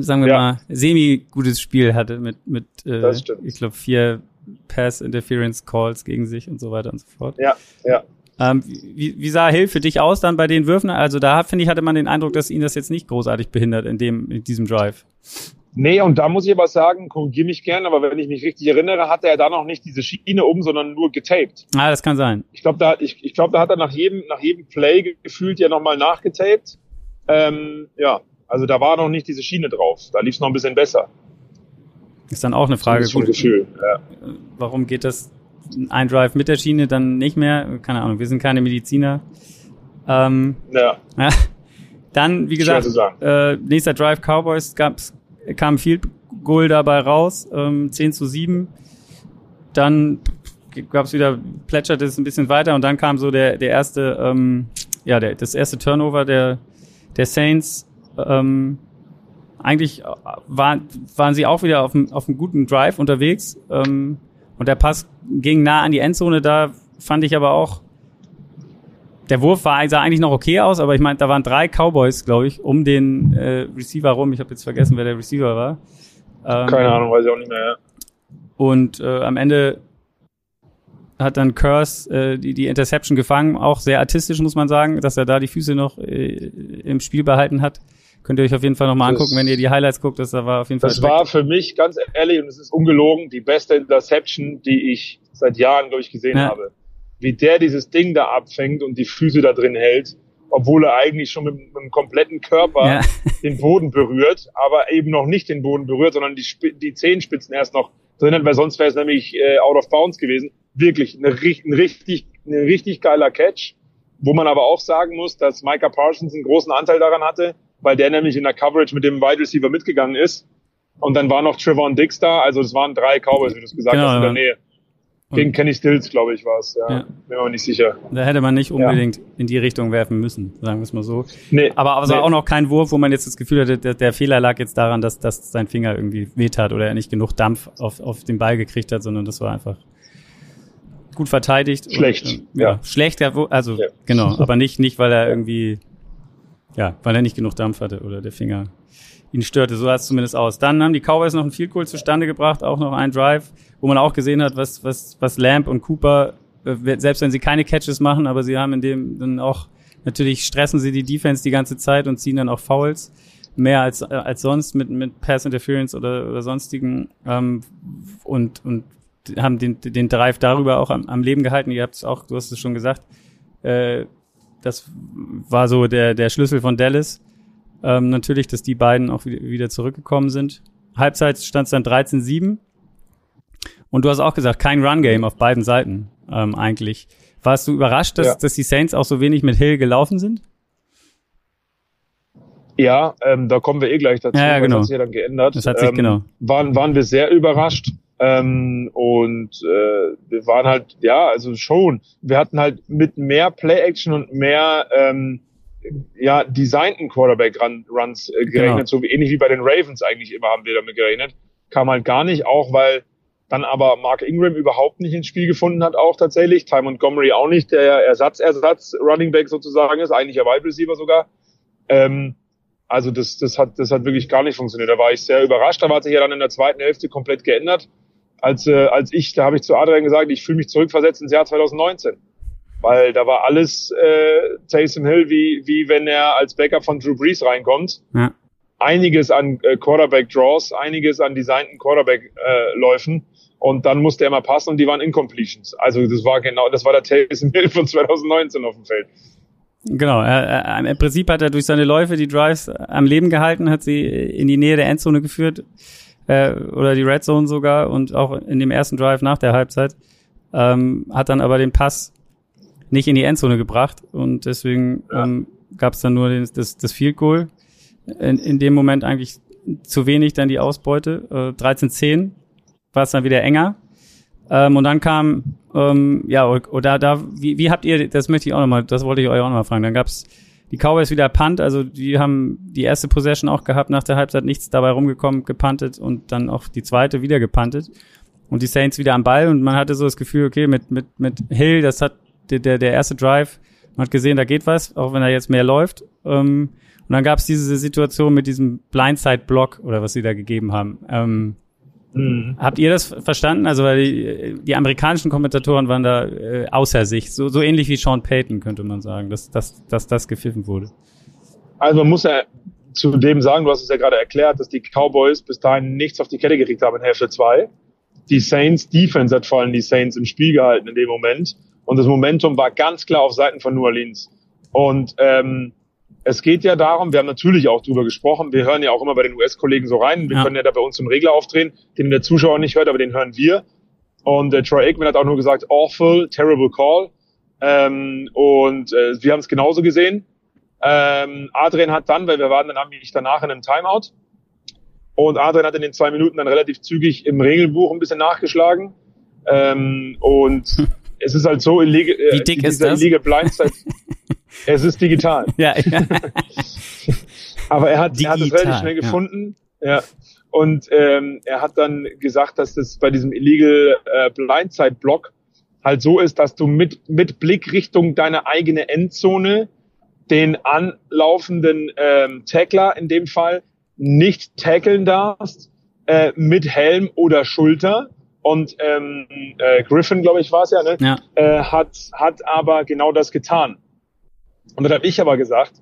sagen wir ja. mal, semi-gutes Spiel hatte mit, mit äh, ich glaube, vier Pass-Interference Calls gegen sich und so weiter und so fort. Ja, ja. Ähm, wie, wie sah Hill für dich aus dann bei den Würfen? Also da finde ich hatte man den Eindruck, dass ihn das jetzt nicht großartig behindert in dem in diesem Drive. Nee, und da muss ich aber sagen, korrigiere mich gern, aber wenn ich mich richtig erinnere, hatte er da noch nicht diese Schiene um, sondern nur getaped. Ah, das kann sein. Ich glaube, da, ich, ich glaube, da hat er nach jedem, nach jedem Play gefühlt ja nochmal nachgetaped. Ähm, ja, also da war noch nicht diese Schiene drauf. Da lief es noch ein bisschen besser. Ist dann auch eine Frage. Das ist Gefühl, ja. Warum geht das ein Drive mit der Schiene dann nicht mehr? Keine Ahnung, wir sind keine Mediziner. Ähm, ja. ja. Dann, wie gesagt, äh, nächster Drive Cowboys gab's kam Field Goal dabei raus, ähm, 10 zu 7. Dann gab es wieder, plätscherte es ein bisschen weiter und dann kam so der, der erste, ähm, ja, der, das erste Turnover der, der Saints. Ähm, eigentlich waren, waren sie auch wieder auf einem, auf einem guten Drive unterwegs. Ähm, und der Pass ging nah an die Endzone. Da fand ich aber auch, der Wurf war, sah eigentlich noch okay aus, aber ich meine, da waren drei Cowboys, glaube ich, um den äh, Receiver rum. Ich habe jetzt vergessen, wer der Receiver war. Ähm, Keine Ahnung, weiß ich auch nicht mehr, ja. Und äh, am Ende hat dann Curse äh, die, die Interception gefangen, auch sehr artistisch, muss man sagen, dass er da die Füße noch äh, im Spiel behalten hat. Könnt ihr euch auf jeden Fall nochmal angucken, wenn ihr die Highlights guckt. Das war auf jeden Fall. Das war für mich ganz ehrlich und es ist ungelogen die beste Interception, die ich seit Jahren, glaube ich, gesehen ja. habe wie der dieses Ding da abfängt und die Füße da drin hält, obwohl er eigentlich schon mit, mit dem kompletten Körper ja. [LAUGHS] den Boden berührt, aber eben noch nicht den Boden berührt, sondern die, die Zehenspitzen erst noch drin hat, weil sonst wäre es nämlich äh, out of bounds gewesen. Wirklich eine, ein richtig, ein richtig geiler Catch, wo man aber auch sagen muss, dass Micah Parsons einen großen Anteil daran hatte, weil der nämlich in der Coverage mit dem Wide Receiver mitgegangen ist. Und dann war noch Trevon Dix da, also es waren drei Cowboys, wie du es gesagt genau, hast, in der Nähe. Gegen Kenny Stills, glaube ich, war es. Ja. ja. Bin mir nicht sicher. Da hätte man nicht unbedingt ja. in die Richtung werfen müssen, sagen wir es mal so. Nee. Aber, es nee. war auch noch kein Wurf, wo man jetzt das Gefühl hatte, der, der Fehler lag jetzt daran, dass, dass sein Finger irgendwie weht hat oder er nicht genug Dampf auf, auf den Ball gekriegt hat, sondern das war einfach gut verteidigt. Schlecht. Und, äh, ja. ja. Schlecht, also ja. genau, aber nicht, nicht, weil er irgendwie, ja, weil er nicht genug Dampf hatte oder der Finger ihn störte. So sah es zumindest aus. Dann haben die Cowboys noch ein Field Goal zustande gebracht, auch noch ein Drive, wo man auch gesehen hat, was, was, was Lamb und Cooper, äh, selbst wenn sie keine Catches machen, aber sie haben in dem dann auch, natürlich stressen sie die Defense die ganze Zeit und ziehen dann auch Fouls mehr als, äh, als sonst mit, mit Pass Interference oder, oder sonstigen ähm, und, und haben den, den Drive darüber auch am, am Leben gehalten. Ihr habt es auch, du hast es schon gesagt, äh, das war so der, der Schlüssel von Dallas. Ähm, natürlich, dass die beiden auch wieder zurückgekommen sind. Halbzeit stand es dann 13-7. Und du hast auch gesagt, kein Run-Game auf beiden Seiten ähm, eigentlich. Warst du überrascht, dass, ja. dass die Saints auch so wenig mit Hill gelaufen sind? Ja, ähm, da kommen wir eh gleich dazu. Ja, ja genau. Das hat sich ja dann geändert. Das hat sich, ähm, genau. Waren, waren wir sehr überrascht. Ähm, und äh, wir waren halt, ja, also schon. Wir hatten halt mit mehr Play-Action und mehr ähm, ja, designten Quarterback-Runs äh, gerechnet, genau. so wie, ähnlich wie bei den Ravens eigentlich immer haben wir damit gerechnet. Kam halt gar nicht, auch weil dann aber Mark Ingram überhaupt nicht ins Spiel gefunden hat, auch tatsächlich. Ty Montgomery auch nicht, der Ersatz-Ersatz Running Back sozusagen ist, eigentlich ein Wide Receiver sogar. Ähm, also das, das hat, das hat wirklich gar nicht funktioniert. Da war ich sehr überrascht. Da war sich ja dann in der zweiten Hälfte komplett geändert. Als, äh, als ich, da habe ich zu Adrian gesagt, ich fühle mich zurückversetzt ins Jahr 2019 weil da war alles äh, Taysom Hill wie wie wenn er als Backup von Drew Brees reinkommt. Ja. Einiges an äh, Quarterback Draws, einiges an designten Quarterback äh, Läufen und dann musste er mal passen und die waren Incompletions. Also das war genau, das war der Taysom Hill von 2019 auf dem Feld. Genau, er, er, im Prinzip hat er durch seine Läufe die Drives am Leben gehalten, hat sie in die Nähe der Endzone geführt äh, oder die Red Zone sogar und auch in dem ersten Drive nach der Halbzeit ähm, hat dann aber den Pass nicht in die Endzone gebracht und deswegen ja. ähm, gab es dann nur den, das, das Field Goal. In, in dem Moment eigentlich zu wenig dann die Ausbeute. Äh, 13-10 war es dann wieder enger. Ähm, und dann kam, ähm, ja, oder da, wie, wie habt ihr, das möchte ich auch nochmal, das wollte ich euch auch nochmal fragen. Dann gab's die Cowboys wieder Punt, also die haben die erste Possession auch gehabt, nach der Halbzeit nichts dabei rumgekommen, gepuntet und dann auch die zweite wieder gepuntet. Und die Saints wieder am Ball und man hatte so das Gefühl, okay, mit, mit, mit Hill, das hat der, der, der erste Drive, man hat gesehen, da geht was, auch wenn er jetzt mehr läuft. Ähm, und dann gab es diese Situation mit diesem Blindside-Block oder was sie da gegeben haben. Ähm, mhm. Habt ihr das verstanden? Also weil die, die amerikanischen Kommentatoren waren da äh, außer sich, so, so ähnlich wie Sean Payton könnte man sagen, dass, dass, dass das gepfiffen wurde. Also man muss ja zu dem sagen, du hast es ja gerade erklärt, dass die Cowboys bis dahin nichts auf die Kette gekriegt haben in Hälfte 2. Die Saints Defense hat vor allem die Saints im Spiel gehalten in dem Moment. Und das Momentum war ganz klar auf Seiten von New Orleans. Und ähm, es geht ja darum, wir haben natürlich auch drüber gesprochen, wir hören ja auch immer bei den US-Kollegen so rein, wir ja. können ja da bei uns zum Regler aufdrehen, den der Zuschauer nicht hört, aber den hören wir. Und äh, Troy Aikman hat auch nur gesagt, awful, terrible call. Ähm, und äh, wir haben es genauso gesehen. Ähm, Adrian hat dann, weil wir waren dann nämlich danach in einem Timeout. Und Adrian hat in den zwei Minuten dann relativ zügig im Regelbuch ein bisschen nachgeschlagen. Ähm, und [LAUGHS] es ist halt so illegal. Äh, Wie dick ist das? Illegal Blindside. [LAUGHS] es ist digital. ja, ja. [LAUGHS] Aber er hat, digital, er hat es relativ schnell gefunden. Ja. Und ähm, er hat dann gesagt, dass das bei diesem Illegal äh, Blindside Block halt so ist, dass du mit, mit Blick Richtung deine eigene Endzone den anlaufenden ähm, Tackler in dem Fall nicht tackeln darfst äh, mit Helm oder Schulter, und ähm, äh, Griffin, glaube ich, war es ja, ne? ja. Äh, hat, hat aber genau das getan. Und dann habe ich aber gesagt,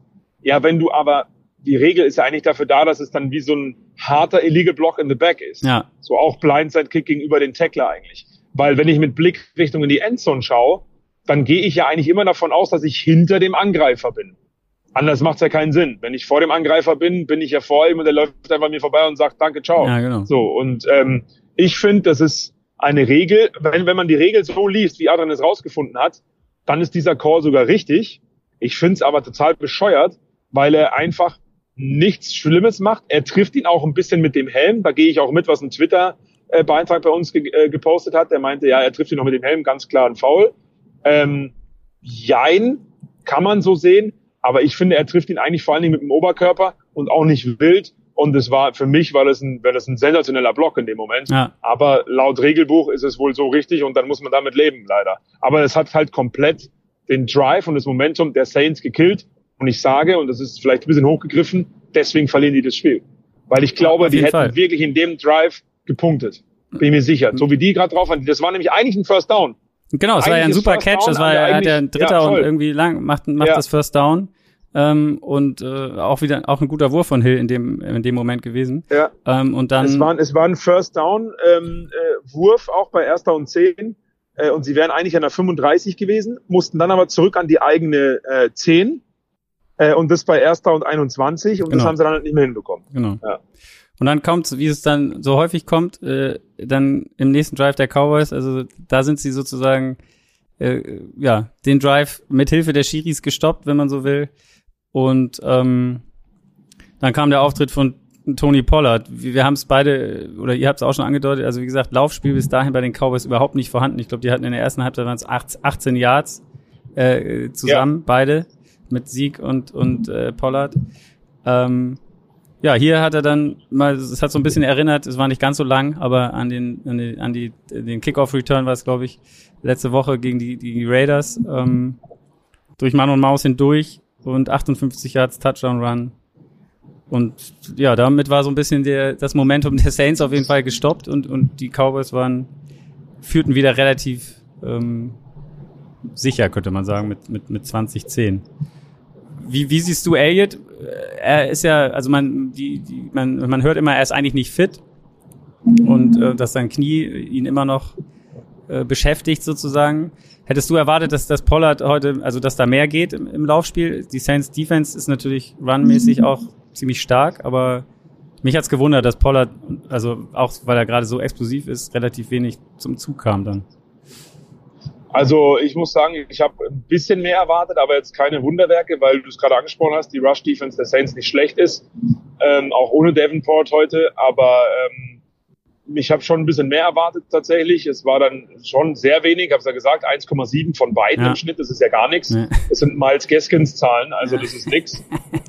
ja, wenn du aber, die Regel ist ja eigentlich dafür da, dass es dann wie so ein harter illegal Block in the back ist. Ja. So auch Blindside-Kick gegenüber den Tackler eigentlich. Weil wenn ich mit Blick Richtung in die Endzone schaue, dann gehe ich ja eigentlich immer davon aus, dass ich hinter dem Angreifer bin. Anders macht's ja keinen Sinn. Wenn ich vor dem Angreifer bin, bin ich ja vor ihm und er läuft einfach mir vorbei und sagt Danke, ciao. Ja, genau. So und ähm, ich finde, das ist eine Regel, wenn, wenn man die Regel so liest, wie Adrian es rausgefunden hat, dann ist dieser Call sogar richtig. Ich finde es aber total bescheuert, weil er einfach nichts Schlimmes macht. Er trifft ihn auch ein bisschen mit dem Helm. Da gehe ich auch mit, was ein Twitter-Beitrag bei uns ge äh, gepostet hat. Der meinte, ja, er trifft ihn noch mit dem Helm, ganz klar ein Foul. Ähm, jein, kann man so sehen. Aber ich finde, er trifft ihn eigentlich vor allen Dingen mit dem Oberkörper und auch nicht wild Und es war, für mich war das ein, wäre das ein sensationeller Block in dem Moment. Ja. Aber laut Regelbuch ist es wohl so richtig und dann muss man damit leben, leider. Aber es hat halt komplett den Drive und das Momentum der Saints gekillt. Und ich sage, und das ist vielleicht ein bisschen hochgegriffen, deswegen verlieren die das Spiel. Weil ich glaube, ja, die hätten Fall. wirklich in dem Drive gepunktet. Bin ich mir sicher. So wie die gerade drauf waren. Das war nämlich eigentlich ein First Down. Genau, es war ja ein super Catch. Das war ja, hat ja ein Dritter ja, und irgendwie lang, macht, macht das First Down. Ähm, und äh, auch wieder auch ein guter Wurf von Hill in dem in dem Moment gewesen. Ja. Ähm, und dann es war es war ein First Down ähm, äh, Wurf auch bei erster und zehn äh, und sie wären eigentlich an der 35 gewesen, mussten dann aber zurück an die eigene äh, 10 äh, und das bei erster und 21 und genau. das haben sie dann halt nicht mehr hinbekommen. Genau. Ja. Und dann kommt, wie es dann so häufig kommt, äh, dann im nächsten Drive der Cowboys, also da sind sie sozusagen, äh, ja, den Drive mit Hilfe der Schiris gestoppt, wenn man so will. Und ähm, dann kam der Auftritt von Tony Pollard. Wir, haben es beide, oder ihr habt es auch schon angedeutet, also wie gesagt, Laufspiel bis dahin bei den Cowboys überhaupt nicht vorhanden. Ich glaube, die hatten in der ersten Halbzeit waren es 18 Yards äh, zusammen, ja. beide, mit Sieg und, und äh, Pollard. Ähm, ja, hier hat er dann mal, es hat so ein bisschen erinnert, es war nicht ganz so lang, aber an den, an, die, an die, den Kickoff-Return war es, glaube ich, letzte Woche gegen die, die Raiders, ähm, durch Mann und Maus hindurch und 58 Yards Touchdown Run. Und ja, damit war so ein bisschen der, das Momentum der Saints auf jeden Fall gestoppt und, und die Cowboys waren, führten wieder relativ ähm, sicher, könnte man sagen, mit, mit, mit 2010. Wie, wie siehst du Elliott? Er ist ja, also man, die, die, man, man hört immer, er ist eigentlich nicht fit und äh, dass sein Knie ihn immer noch äh, beschäftigt sozusagen. Hättest du erwartet, dass das Pollard heute, also dass da mehr geht im, im Laufspiel? Die Saints Defense ist natürlich runmäßig auch ziemlich stark, aber mich hat's gewundert, dass Pollard, also auch weil er gerade so explosiv ist, relativ wenig zum Zug kam dann. Also ich muss sagen, ich habe ein bisschen mehr erwartet, aber jetzt keine Wunderwerke, weil du es gerade angesprochen hast, die Rush-Defense der Saints nicht schlecht ist, ähm, auch ohne Davenport heute, aber ähm, ich habe schon ein bisschen mehr erwartet tatsächlich. Es war dann schon sehr wenig, habe es ja gesagt, 1,7 von beiden ja. im Schnitt, das ist ja gar nichts. Ja. Das sind Miles Gaskins Zahlen, also das ist nix.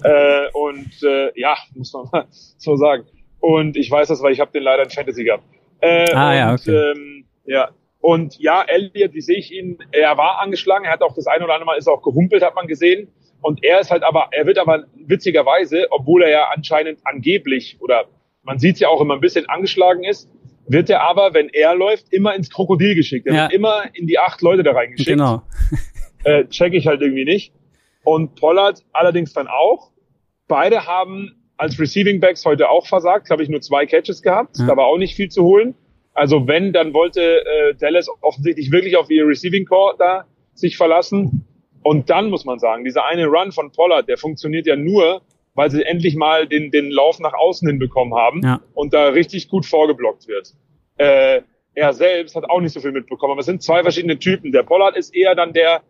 äh, und äh, ja, muss man mal [LAUGHS] so sagen. Und ich weiß das, weil ich habe den leider in Fantasy gehabt. Äh, ah, und, ja, okay. ähm, ja, und ja, Elliot, wie sehe ich ihn? Er war angeschlagen, er hat auch das eine oder andere Mal ist auch gehumpelt, hat man gesehen. Und er ist halt aber, er wird aber witzigerweise, obwohl er ja anscheinend angeblich oder man sieht ja auch immer ein bisschen angeschlagen ist, wird er aber, wenn er läuft, immer ins Krokodil geschickt. Er ja. wird immer in die acht Leute da reingeschickt. Genau. [LAUGHS] äh, check ich halt irgendwie nicht. Und Pollard allerdings dann auch. Beide haben als Receiving Backs heute auch versagt, glaube ich, nur zwei Catches gehabt. Ja. Da war auch nicht viel zu holen. Also wenn, dann wollte äh, Dallas offensichtlich wirklich auf ihr Receiving Core da sich verlassen. Und dann muss man sagen, dieser eine Run von Pollard, der funktioniert ja nur, weil sie endlich mal den, den Lauf nach außen hinbekommen haben ja. und da richtig gut vorgeblockt wird. Äh, er selbst hat auch nicht so viel mitbekommen, aber es sind zwei verschiedene Typen. Der Pollard ist eher dann der,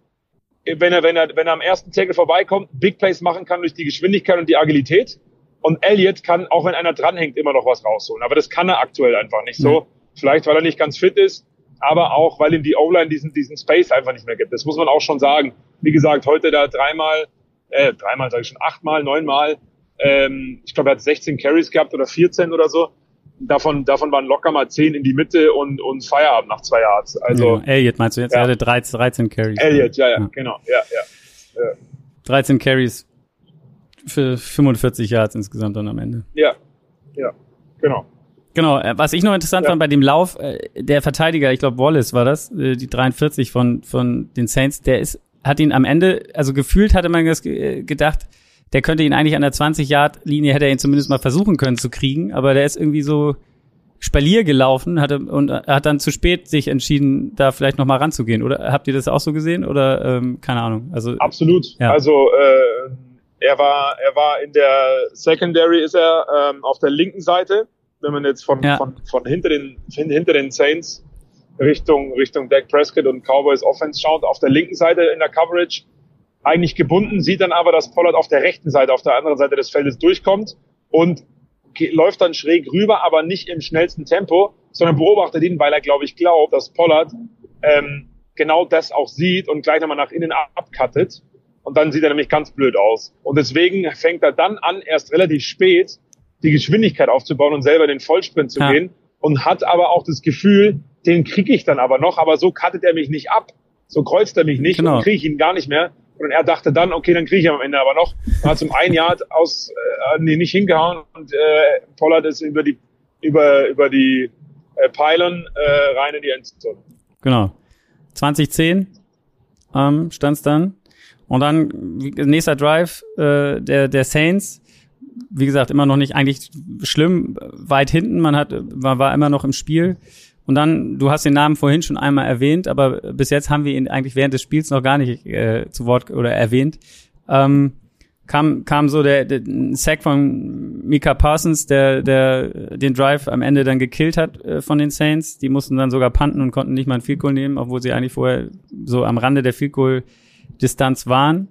wenn er, wenn er, wenn er am ersten Tackle vorbeikommt, Big Plays machen kann durch die Geschwindigkeit und die Agilität. Und Elliott kann, auch wenn einer dranhängt, immer noch was rausholen. Aber das kann er aktuell einfach nicht so. Mhm. Vielleicht, weil er nicht ganz fit ist, aber auch, weil ihm die O-Line diesen, diesen Space einfach nicht mehr gibt. Das muss man auch schon sagen. Wie gesagt, heute da dreimal, äh, dreimal sage ich schon, achtmal, neunmal. Ähm, ich glaube, er hat 16 Carries gehabt oder 14 oder so. Davon, davon waren locker mal 10 in die Mitte und, und Feierabend nach zwei Yards. Also, ja, Elliot meinst du jetzt? Ja. Er hatte 13, 13 Carries. Elliot, ja, ja, ja, genau, ja, ja. ja. 13 Carries für 45 Yards insgesamt dann am Ende. Ja, ja, genau. Genau, äh, was ich noch interessant ja. fand bei dem Lauf, äh, der Verteidiger, ich glaube Wallace war das, äh, die 43 von, von den Saints, der ist, hat ihn am Ende, also gefühlt hatte man das gedacht, der könnte ihn eigentlich an der 20-Yard-Linie, hätte er ihn zumindest mal versuchen können zu kriegen, aber der ist irgendwie so Spalier gelaufen hatte, und hat dann zu spät sich entschieden, da vielleicht noch mal ranzugehen. Oder habt ihr das auch so gesehen? Oder ähm, keine Ahnung. Also absolut. Ja. Also äh, er war er war in der Secondary ist er ähm, auf der linken Seite wenn man jetzt von, ja. von, von hinter den, hinter den Saints Richtung, Richtung Dak Prescott und Cowboys Offense schaut, auf der linken Seite in der Coverage eigentlich gebunden, sieht dann aber, dass Pollard auf der rechten Seite, auf der anderen Seite des Feldes durchkommt und läuft dann schräg rüber, aber nicht im schnellsten Tempo, sondern beobachtet ihn, weil er, glaube ich, glaubt, dass Pollard ähm, genau das auch sieht und gleich nochmal nach innen abcuttet. Und dann sieht er nämlich ganz blöd aus. Und deswegen fängt er dann an, erst relativ spät, die Geschwindigkeit aufzubauen und selber in den Vollsprint zu ja. gehen und hat aber auch das Gefühl, den kriege ich dann aber noch, aber so cuttet er mich nicht ab. So kreuzt er mich nicht genau. und kriege ich ihn gar nicht mehr. Und er dachte dann, okay, dann kriege ich ihn am Ende aber noch. Er hat zum einen Jahr aus, äh, nee, nicht hingehauen und äh, Pollard ist über die, über, über die äh, Pylon äh, rein in die Endzone. Genau. 2010 ähm, stand es dann. Und dann nächster Drive äh, der, der Saints. Wie gesagt, immer noch nicht eigentlich schlimm, weit hinten. Man hat, man war immer noch im Spiel. Und dann, du hast den Namen vorhin schon einmal erwähnt, aber bis jetzt haben wir ihn eigentlich während des Spiels noch gar nicht äh, zu Wort oder erwähnt. Ähm, kam, kam so der, der Sack von Mika Parsons, der, der den Drive am Ende dann gekillt hat äh, von den Saints. Die mussten dann sogar panten und konnten nicht mal ein Field Goal nehmen, obwohl sie eigentlich vorher so am Rande der Field Goal Distanz waren.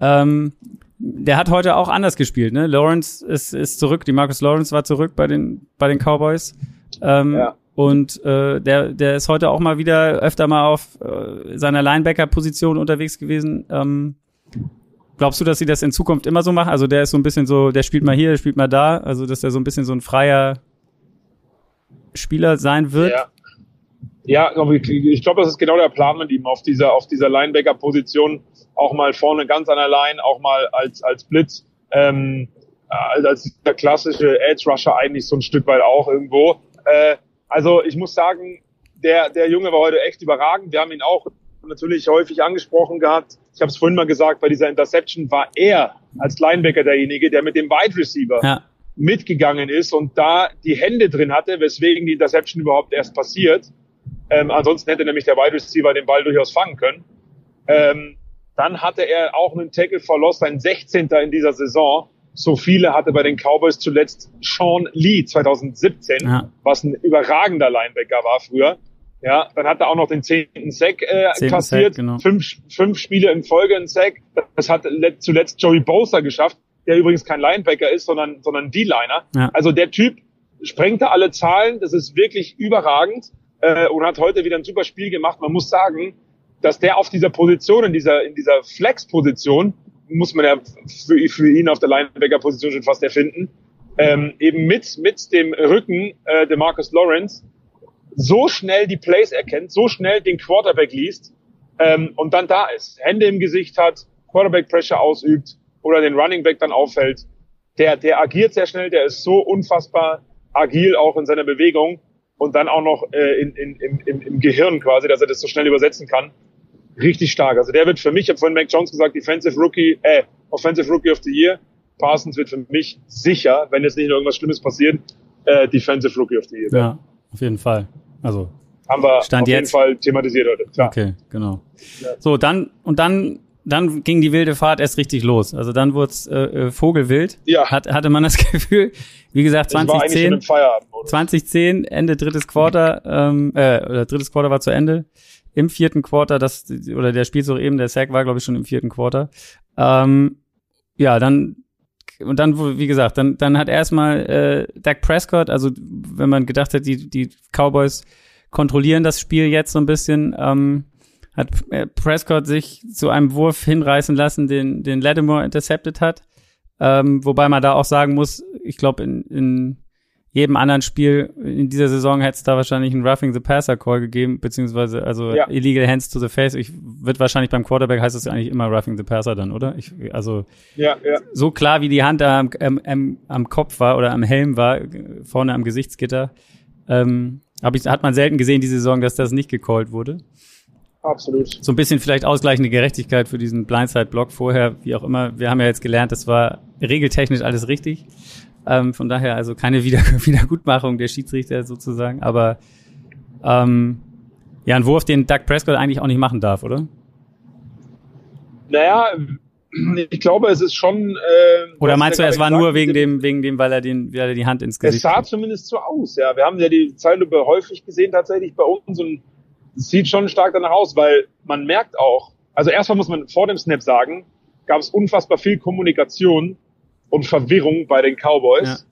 Ähm, der hat heute auch anders gespielt, ne? Lawrence ist, ist zurück, die Marcus Lawrence war zurück bei den, bei den Cowboys. Ähm, ja. Und äh, der, der ist heute auch mal wieder öfter mal auf äh, seiner Linebacker-Position unterwegs gewesen. Ähm, glaubst du, dass sie das in Zukunft immer so machen? Also der ist so ein bisschen so, der spielt mal hier, der spielt mal da. Also dass er so ein bisschen so ein freier Spieler sein wird? Ja. Ja, ich glaube, das ist genau der Plan mit ihm auf dieser, auf dieser Linebacker-Position. Auch mal vorne ganz an der Line, auch mal als, als Blitz. Ähm, als der klassische Edge Rusher eigentlich so ein Stück weit auch irgendwo. Äh, also ich muss sagen, der, der Junge war heute echt überragend. Wir haben ihn auch natürlich häufig angesprochen gehabt. Ich habe es vorhin mal gesagt, bei dieser Interception war er als Linebacker derjenige, der mit dem Wide Receiver ja. mitgegangen ist und da die Hände drin hatte, weswegen die Interception überhaupt erst passiert. Ähm, ansonsten hätte nämlich der Wide Receiver den Ball durchaus fangen können. Ähm, dann hatte er auch einen Tackle for Loss, sein 16. in dieser Saison. So viele hatte bei den Cowboys zuletzt Sean Lee 2017, ja. was ein überragender Linebacker war früher. Ja, dann hat er auch noch den zehnten Sack äh, kassiert. Sack, genau. fünf, fünf Spiele in Folge in Sack. Das hat zuletzt Joey Bosa geschafft, der übrigens kein Linebacker ist, sondern, sondern D-Liner. Ja. Also der Typ sprengte alle Zahlen. Das ist wirklich überragend äh, und hat heute wieder ein super Spiel gemacht. Man muss sagen, dass der auf dieser Position, in dieser, in dieser Flex-Position, muss man ja für, für ihn auf der Linebacker-Position schon fast erfinden, ähm, eben mit, mit dem Rücken äh, der Marcus Lawrence so schnell die Plays erkennt, so schnell den Quarterback liest ähm, und dann da ist, Hände im Gesicht hat, Quarterback Pressure ausübt oder den Running Back dann auffällt. Der, der agiert sehr schnell, der ist so unfassbar agil auch in seiner Bewegung und dann auch noch äh, in, in, im, im Gehirn quasi, dass er das so schnell übersetzen kann. Richtig stark. Also der wird für mich, ich habe vorhin Mac Jones gesagt, Defensive Rookie, äh, Offensive Rookie of the Year. Parsons wird für mich sicher, wenn jetzt nicht irgendwas Schlimmes passiert, äh, Defensive Rookie of the Year. Ja, auf jeden Fall. Also haben wir Stand auf jetzt. jeden Fall thematisiert heute. Klar. Okay, genau. Ja. So, dann und dann dann ging die wilde Fahrt erst richtig los. Also dann wurde es äh, äh, Vogelwild. Ja. Hat, hatte man das [LAUGHS] Gefühl. Wie gesagt, 2010, 2010, Ende drittes Quarter, ähm, äh, oder drittes Quarter war zu Ende. Im vierten Quarter, das, oder der Spielzug eben, der Sack war, glaube ich, schon im vierten Quarter. Ähm, ja, dann und dann, wie gesagt, dann, dann hat erstmal äh, Dak Prescott, also wenn man gedacht hat, die, die Cowboys kontrollieren das Spiel jetzt so ein bisschen, ähm, hat äh, Prescott sich zu einem Wurf hinreißen lassen, den, den Lattimore intercepted hat. Ähm, wobei man da auch sagen muss, ich glaube, in, in jedem anderen Spiel in dieser Saison hätte es da wahrscheinlich einen Roughing the Passer Call gegeben, beziehungsweise also ja. illegal hands to the face. Ich wird wahrscheinlich beim Quarterback heißt es eigentlich immer Roughing the Passer dann, oder? Ich, also ja, ja. so klar wie die Hand da am, am, am Kopf war oder am Helm war, vorne am Gesichtsgitter, ähm, ich, hat man selten gesehen diese Saison, dass das nicht gecallt wurde. Absolut. So ein bisschen vielleicht ausgleichende Gerechtigkeit für diesen Blindside-Block vorher, wie auch immer. Wir haben ja jetzt gelernt, das war regeltechnisch alles richtig. Ähm, von daher also keine Wieder [LAUGHS] Wiedergutmachung der Schiedsrichter sozusagen. Aber ähm, ja, ein Wurf, den Doug Prescott eigentlich auch nicht machen darf, oder? Naja, [CLEARS THROAT] ich glaube, es ist schon. Äh, Oder meinst du, es war nur wegen dem, wegen dem, weil er den, weil er die Hand ins Gesicht? Es sah zumindest so aus, ja. Wir haben ja die Zeitlupe häufig gesehen tatsächlich bei uns und es sieht schon stark danach aus, weil man merkt auch, also erstmal muss man vor dem Snap sagen, gab es unfassbar viel Kommunikation und Verwirrung bei den Cowboys.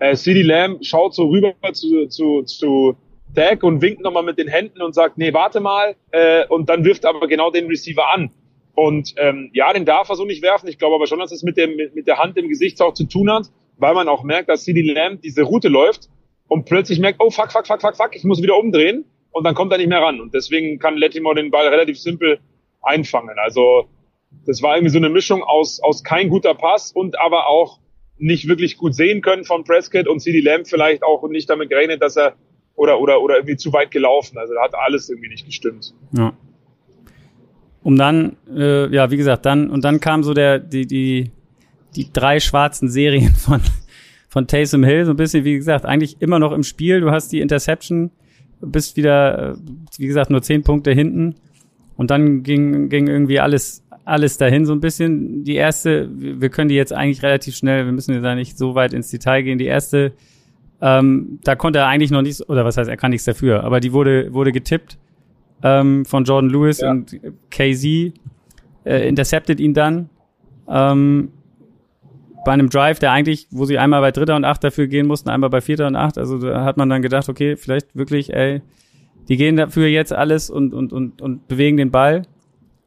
Ja. Äh, CD Lamb schaut so rüber zu, zu, zu Dak und winkt nochmal mit den Händen und sagt, nee, warte mal, äh, und dann wirft aber genau den Receiver an. Und ähm, ja, den darf er so nicht werfen. Ich glaube aber schon, dass es mit, dem, mit, mit der Hand im Gesicht auch zu tun hat. weil man auch merkt, dass CD Lamb diese Route läuft und plötzlich merkt, oh fuck, fuck, fuck, fuck, fuck, ich muss wieder umdrehen und dann kommt er nicht mehr ran. Und deswegen kann Latimore den Ball relativ simpel einfangen. Also das war irgendwie so eine Mischung aus, aus kein guter Pass und aber auch nicht wirklich gut sehen können von Prescott und CD Lamb vielleicht auch nicht damit gerechnet, dass er oder, oder, oder irgendwie zu weit gelaufen. Also da hat alles irgendwie nicht gestimmt. Ja. Um dann, äh, ja, wie gesagt, dann, und dann kam so der, die, die, die drei schwarzen Serien von, von Taysom Hill, so ein bisschen, wie gesagt, eigentlich immer noch im Spiel. Du hast die Interception, bist wieder, äh, wie gesagt, nur zehn Punkte hinten. Und dann ging, ging irgendwie alles, alles dahin so ein bisschen. Die erste, wir können die jetzt eigentlich relativ schnell, wir müssen da nicht so weit ins Detail gehen. Die erste, ähm, da konnte er eigentlich noch nichts, oder was heißt, er kann nichts dafür, aber die wurde, wurde getippt ähm, von Jordan Lewis ja. und KZ äh, intercepted ihn dann. Ähm, bei einem Drive, der eigentlich, wo sie einmal bei Dritter und Acht dafür gehen mussten, einmal bei Vierter und Acht, also da hat man dann gedacht, okay, vielleicht wirklich, ey, die gehen dafür jetzt alles und, und, und, und bewegen den Ball.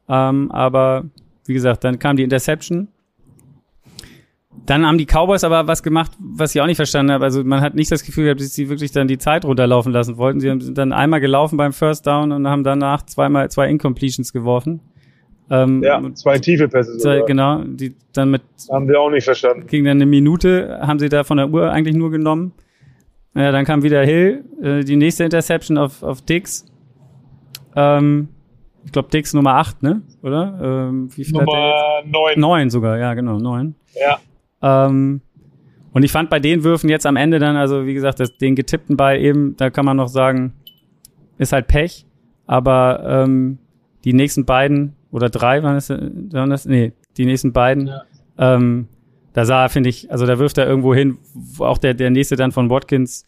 Ähm, aber wie gesagt, dann kam die Interception. Dann haben die Cowboys aber was gemacht, was ich auch nicht verstanden habe. Also man hat nicht das Gefühl gehabt, dass sie wirklich dann die Zeit runterlaufen lassen wollten. Sie sind dann einmal gelaufen beim First Down und haben danach zweimal zwei Incompletions geworfen. Ähm, ja, zwei tiefe Pässe. Zwei, genau, die dann mit. Haben wir auch nicht verstanden. Ging dann eine Minute, haben sie da von der Uhr eigentlich nur genommen. Ja, dann kam wieder Hill, äh, die nächste Interception auf, auf Dix. Ähm, ich glaube Dix Nummer 8, ne? Oder? Ähm, wie viel Nummer 9. 9 sogar, ja, genau, 9. Ja. Ähm, und ich fand bei den Würfen jetzt am Ende dann, also wie gesagt, das, den getippten Ball eben, da kann man noch sagen, ist halt Pech. Aber ähm, die nächsten beiden oder drei waren das, waren das? Nee, die nächsten beiden. Ja. Ähm, da sah er, finde ich, also da wirft er irgendwo hin, auch der, der nächste dann von Watkins,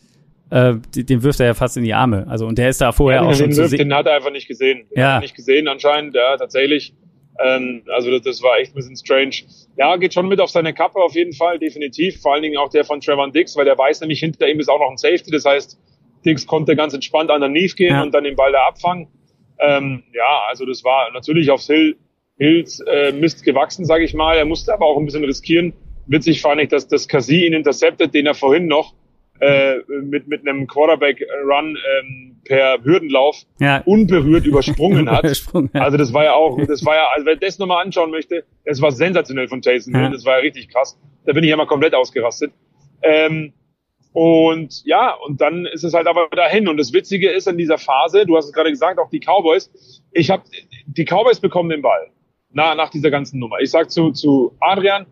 äh, den wirft er ja fast in die Arme. Also und der ist da vorher ja, auch schon den, wirft, den hat er einfach nicht gesehen. Den ja. Hat nicht gesehen anscheinend, ja, tatsächlich. Ähm, also das, das war echt ein bisschen strange. Ja, geht schon mit auf seine Kappe auf jeden Fall, definitiv. Vor allen Dingen auch der von Trevor Dix, weil der weiß nämlich, hinter ihm ist auch noch ein Safety. Das heißt, Dix konnte ganz entspannt an der underneath gehen ja. und dann den Ball da abfangen. Ähm, ja, also das war natürlich aufs Hill, Hills äh, Mist gewachsen, sage ich mal. Er musste aber auch ein bisschen riskieren. Witzig fand ich, dass das Kasi ihn interceptet, den er vorhin noch äh, mit, mit einem Quarterback-Run ähm, per Hürdenlauf ja. unberührt [LAUGHS] übersprungen hat. Also das war ja auch, das war ja, also wer das nochmal anschauen möchte, das war sensationell von Jason ja. das war ja richtig krass. Da bin ich ja mal komplett ausgerastet. Ähm, und ja, und dann ist es halt aber dahin. Und das Witzige ist in dieser Phase, du hast es gerade gesagt, auch die Cowboys, ich habe die Cowboys bekommen den Ball nach, nach dieser ganzen Nummer. Ich sag zu, zu Adrian,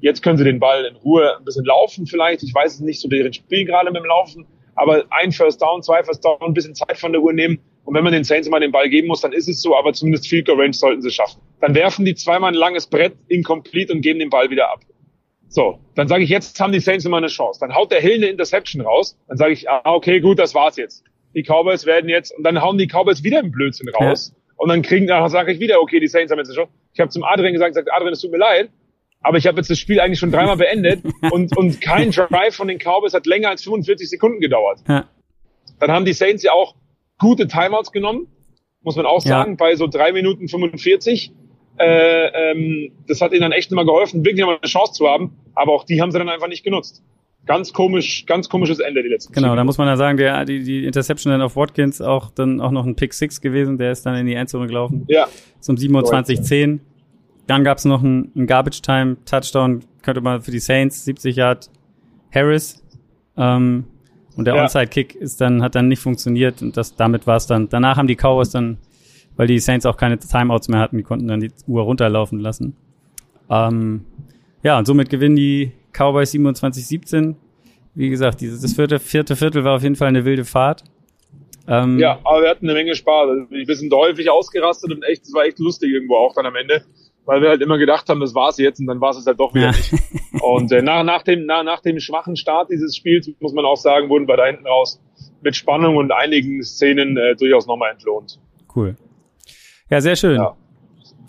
jetzt können sie den Ball in Ruhe ein bisschen laufen vielleicht. Ich weiß es nicht, so deren Spiel gerade mit dem Laufen, aber ein First Down, zwei First Down, ein bisschen Zeit von der Uhr nehmen. Und wenn man den Saints mal den Ball geben muss, dann ist es so, aber zumindest Field Goal Range sollten sie schaffen. Dann werfen die zweimal ein langes Brett incomplete und geben den Ball wieder ab. So, dann sage ich, jetzt haben die Saints immer eine Chance. Dann haut der Hill eine Interception raus. Dann sage ich, ah, okay, gut, das war's jetzt. Die Cowboys werden jetzt, und dann hauen die Cowboys wieder einen Blödsinn raus. Ja. Und dann kriegen, dann sage ich wieder, okay, die Saints haben jetzt eine Chance. Ich habe zum Adrian gesagt, gesagt, Adrian, es tut mir leid, aber ich habe jetzt das Spiel eigentlich schon dreimal [LAUGHS] beendet und, und kein Drive von den Cowboys hat länger als 45 Sekunden gedauert. Ja. Dann haben die Saints ja auch gute Timeouts genommen, muss man auch sagen, ja. bei so drei Minuten 45. Äh, ähm, das hat ihnen dann echt immer geholfen, wirklich mal eine Chance zu haben. Aber auch die haben sie dann einfach nicht genutzt. Ganz komisch, ganz komisches Ende die letzten Genau, da muss man ja sagen, der, die, die Interception dann auf Watkins auch dann auch noch ein Pick Six gewesen, der ist dann in die Endzone gelaufen. Ja. Zum 27-10. Dann gab's noch einen, einen Garbage Time Touchdown, könnte man für die Saints, 70 Yard Harris. Ähm, und der ja. Onside Kick ist dann, hat dann nicht funktioniert und das, damit war's dann. Danach haben die Cowboys dann weil die Saints auch keine Timeouts mehr hatten, die konnten dann die Uhr runterlaufen lassen. Ähm, ja, und somit gewinnen die Cowboys 27-17. Wie gesagt, dieses, das vierte, vierte Viertel war auf jeden Fall eine wilde Fahrt. Ähm, ja, aber wir hatten eine Menge Spaß. Also wir sind häufig ausgerastet und echt, es war echt lustig irgendwo auch dann am Ende, weil wir halt immer gedacht haben, das war's jetzt und dann war es halt doch wieder ja. nicht. Und äh, nach, nach, dem, nach, nach dem schwachen Start dieses Spiels, muss man auch sagen, wurden wir da hinten raus mit Spannung und einigen Szenen äh, durchaus nochmal entlohnt. Cool. Ja, sehr schön. Ja.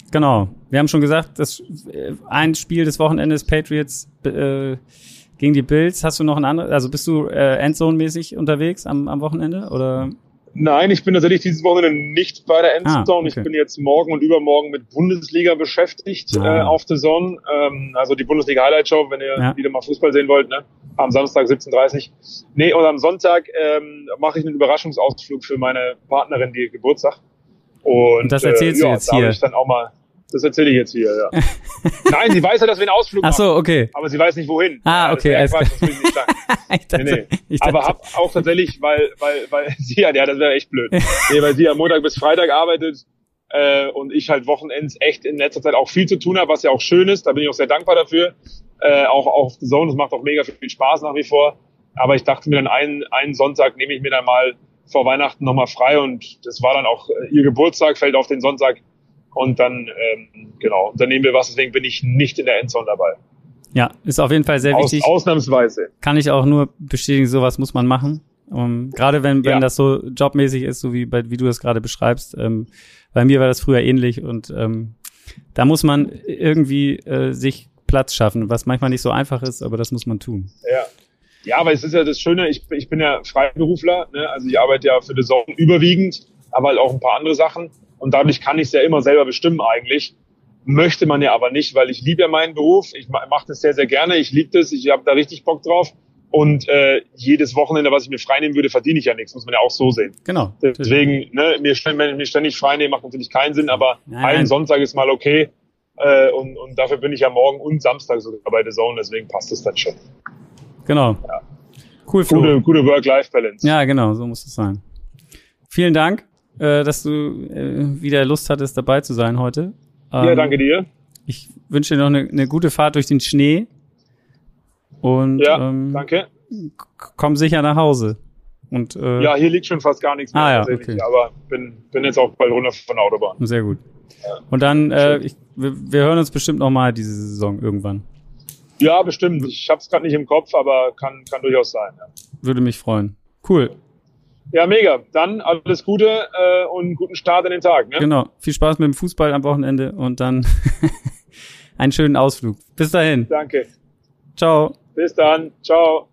Genau. Wir haben schon gesagt, das äh, ein Spiel des Wochenendes Patriots äh, gegen die Bills. Hast du noch ein anderes? Also bist du äh, Endzone-mäßig unterwegs am, am Wochenende oder? Nein, ich bin tatsächlich dieses Wochenende nicht bei der Endzone. Ah, okay. Ich bin jetzt morgen und übermorgen mit Bundesliga beschäftigt ah. äh, auf der Zone. Ähm, also die Bundesliga Highlight Show, wenn ihr ja. wieder mal Fußball sehen wollt, ne? am Samstag 17.30 Nee, und am Sonntag ähm, mache ich einen Überraschungsausflug für meine Partnerin, die Geburtstag. Und, und das erzählst äh, ja, du jetzt hier. Ich dann auch mal, das erzähle ich jetzt hier, ja. [LAUGHS] Nein, sie weiß ja, dass wir einen Ausflug Ach so, okay. Aber sie weiß nicht wohin. Ah, okay. Ja, Quatsch, das will ich nicht sagen. [LAUGHS] ich dachte, nee, nee. Ich dachte. Aber hab auch tatsächlich, weil, weil, weil [LAUGHS] sie ja, ja, das wäre echt blöd. nee, weil sie ja Montag bis Freitag arbeitet äh, und ich halt Wochenends echt in letzter Zeit auch viel zu tun habe, was ja auch schön ist. Da bin ich auch sehr dankbar dafür. Äh, auch auf The Zone, das macht auch mega viel Spaß nach wie vor. Aber ich dachte mir dann, einen, einen Sonntag nehme ich mir dann mal vor Weihnachten nochmal frei und das war dann auch äh, ihr Geburtstag, fällt auf den Sonntag und dann, ähm, genau, dann nehmen wir was, deswegen bin ich nicht in der Endzone dabei. Ja, ist auf jeden Fall sehr Aus, wichtig. Ausnahmsweise. Kann ich auch nur bestätigen, sowas muss man machen. Um, gerade wenn, wenn ja. das so jobmäßig ist, so wie, bei, wie du das gerade beschreibst. Ähm, bei mir war das früher ähnlich und ähm, da muss man irgendwie äh, sich Platz schaffen, was manchmal nicht so einfach ist, aber das muss man tun. Ja. Ja, aber es ist ja das Schöne, ich, ich bin ja Freiberufler, ne? also ich arbeite ja für die Sorgen überwiegend, aber halt auch ein paar andere Sachen und dadurch kann ich es ja immer selber bestimmen eigentlich. Möchte man ja aber nicht, weil ich liebe ja meinen Beruf, ich mache das sehr, sehr gerne, ich liebe das, ich habe da richtig Bock drauf und äh, jedes Wochenende, was ich mir freinehmen würde, verdiene ich ja nichts, muss man ja auch so sehen. Genau. Deswegen, ne, mir, mir ständig freinehmen macht natürlich keinen Sinn, aber nein, einen nein. Sonntag ist mal okay. Äh, und, und dafür bin ich ja morgen und Samstag sogar bei der Zone, deswegen passt es dann schon. Genau. Ja. Cool, Flo. Gute, gute Work-Life-Balance. Ja, genau, so muss es sein. Vielen Dank, äh, dass du äh, wieder Lust hattest, dabei zu sein heute. Ähm, ja, danke dir. Ich wünsche dir noch eine, eine gute Fahrt durch den Schnee. Und ja, ähm, danke. Komm sicher nach Hause. Und, äh, ja, hier liegt schon fast gar nichts mehr, ah, ja, okay. aber bin, bin jetzt auch bald runter von der Autobahn. Sehr gut. Ja. Und dann, äh, ich, wir, wir hören uns bestimmt noch mal diese Saison irgendwann. Ja, bestimmt. Ich habe es gerade nicht im Kopf, aber kann, kann durchaus sein. Ja. Würde mich freuen. Cool. Ja, mega. Dann alles Gute äh, und guten Start in den Tag. Ne? Genau. Viel Spaß mit dem Fußball am Wochenende und dann [LAUGHS] einen schönen Ausflug. Bis dahin. Danke. Ciao. Bis dann. Ciao.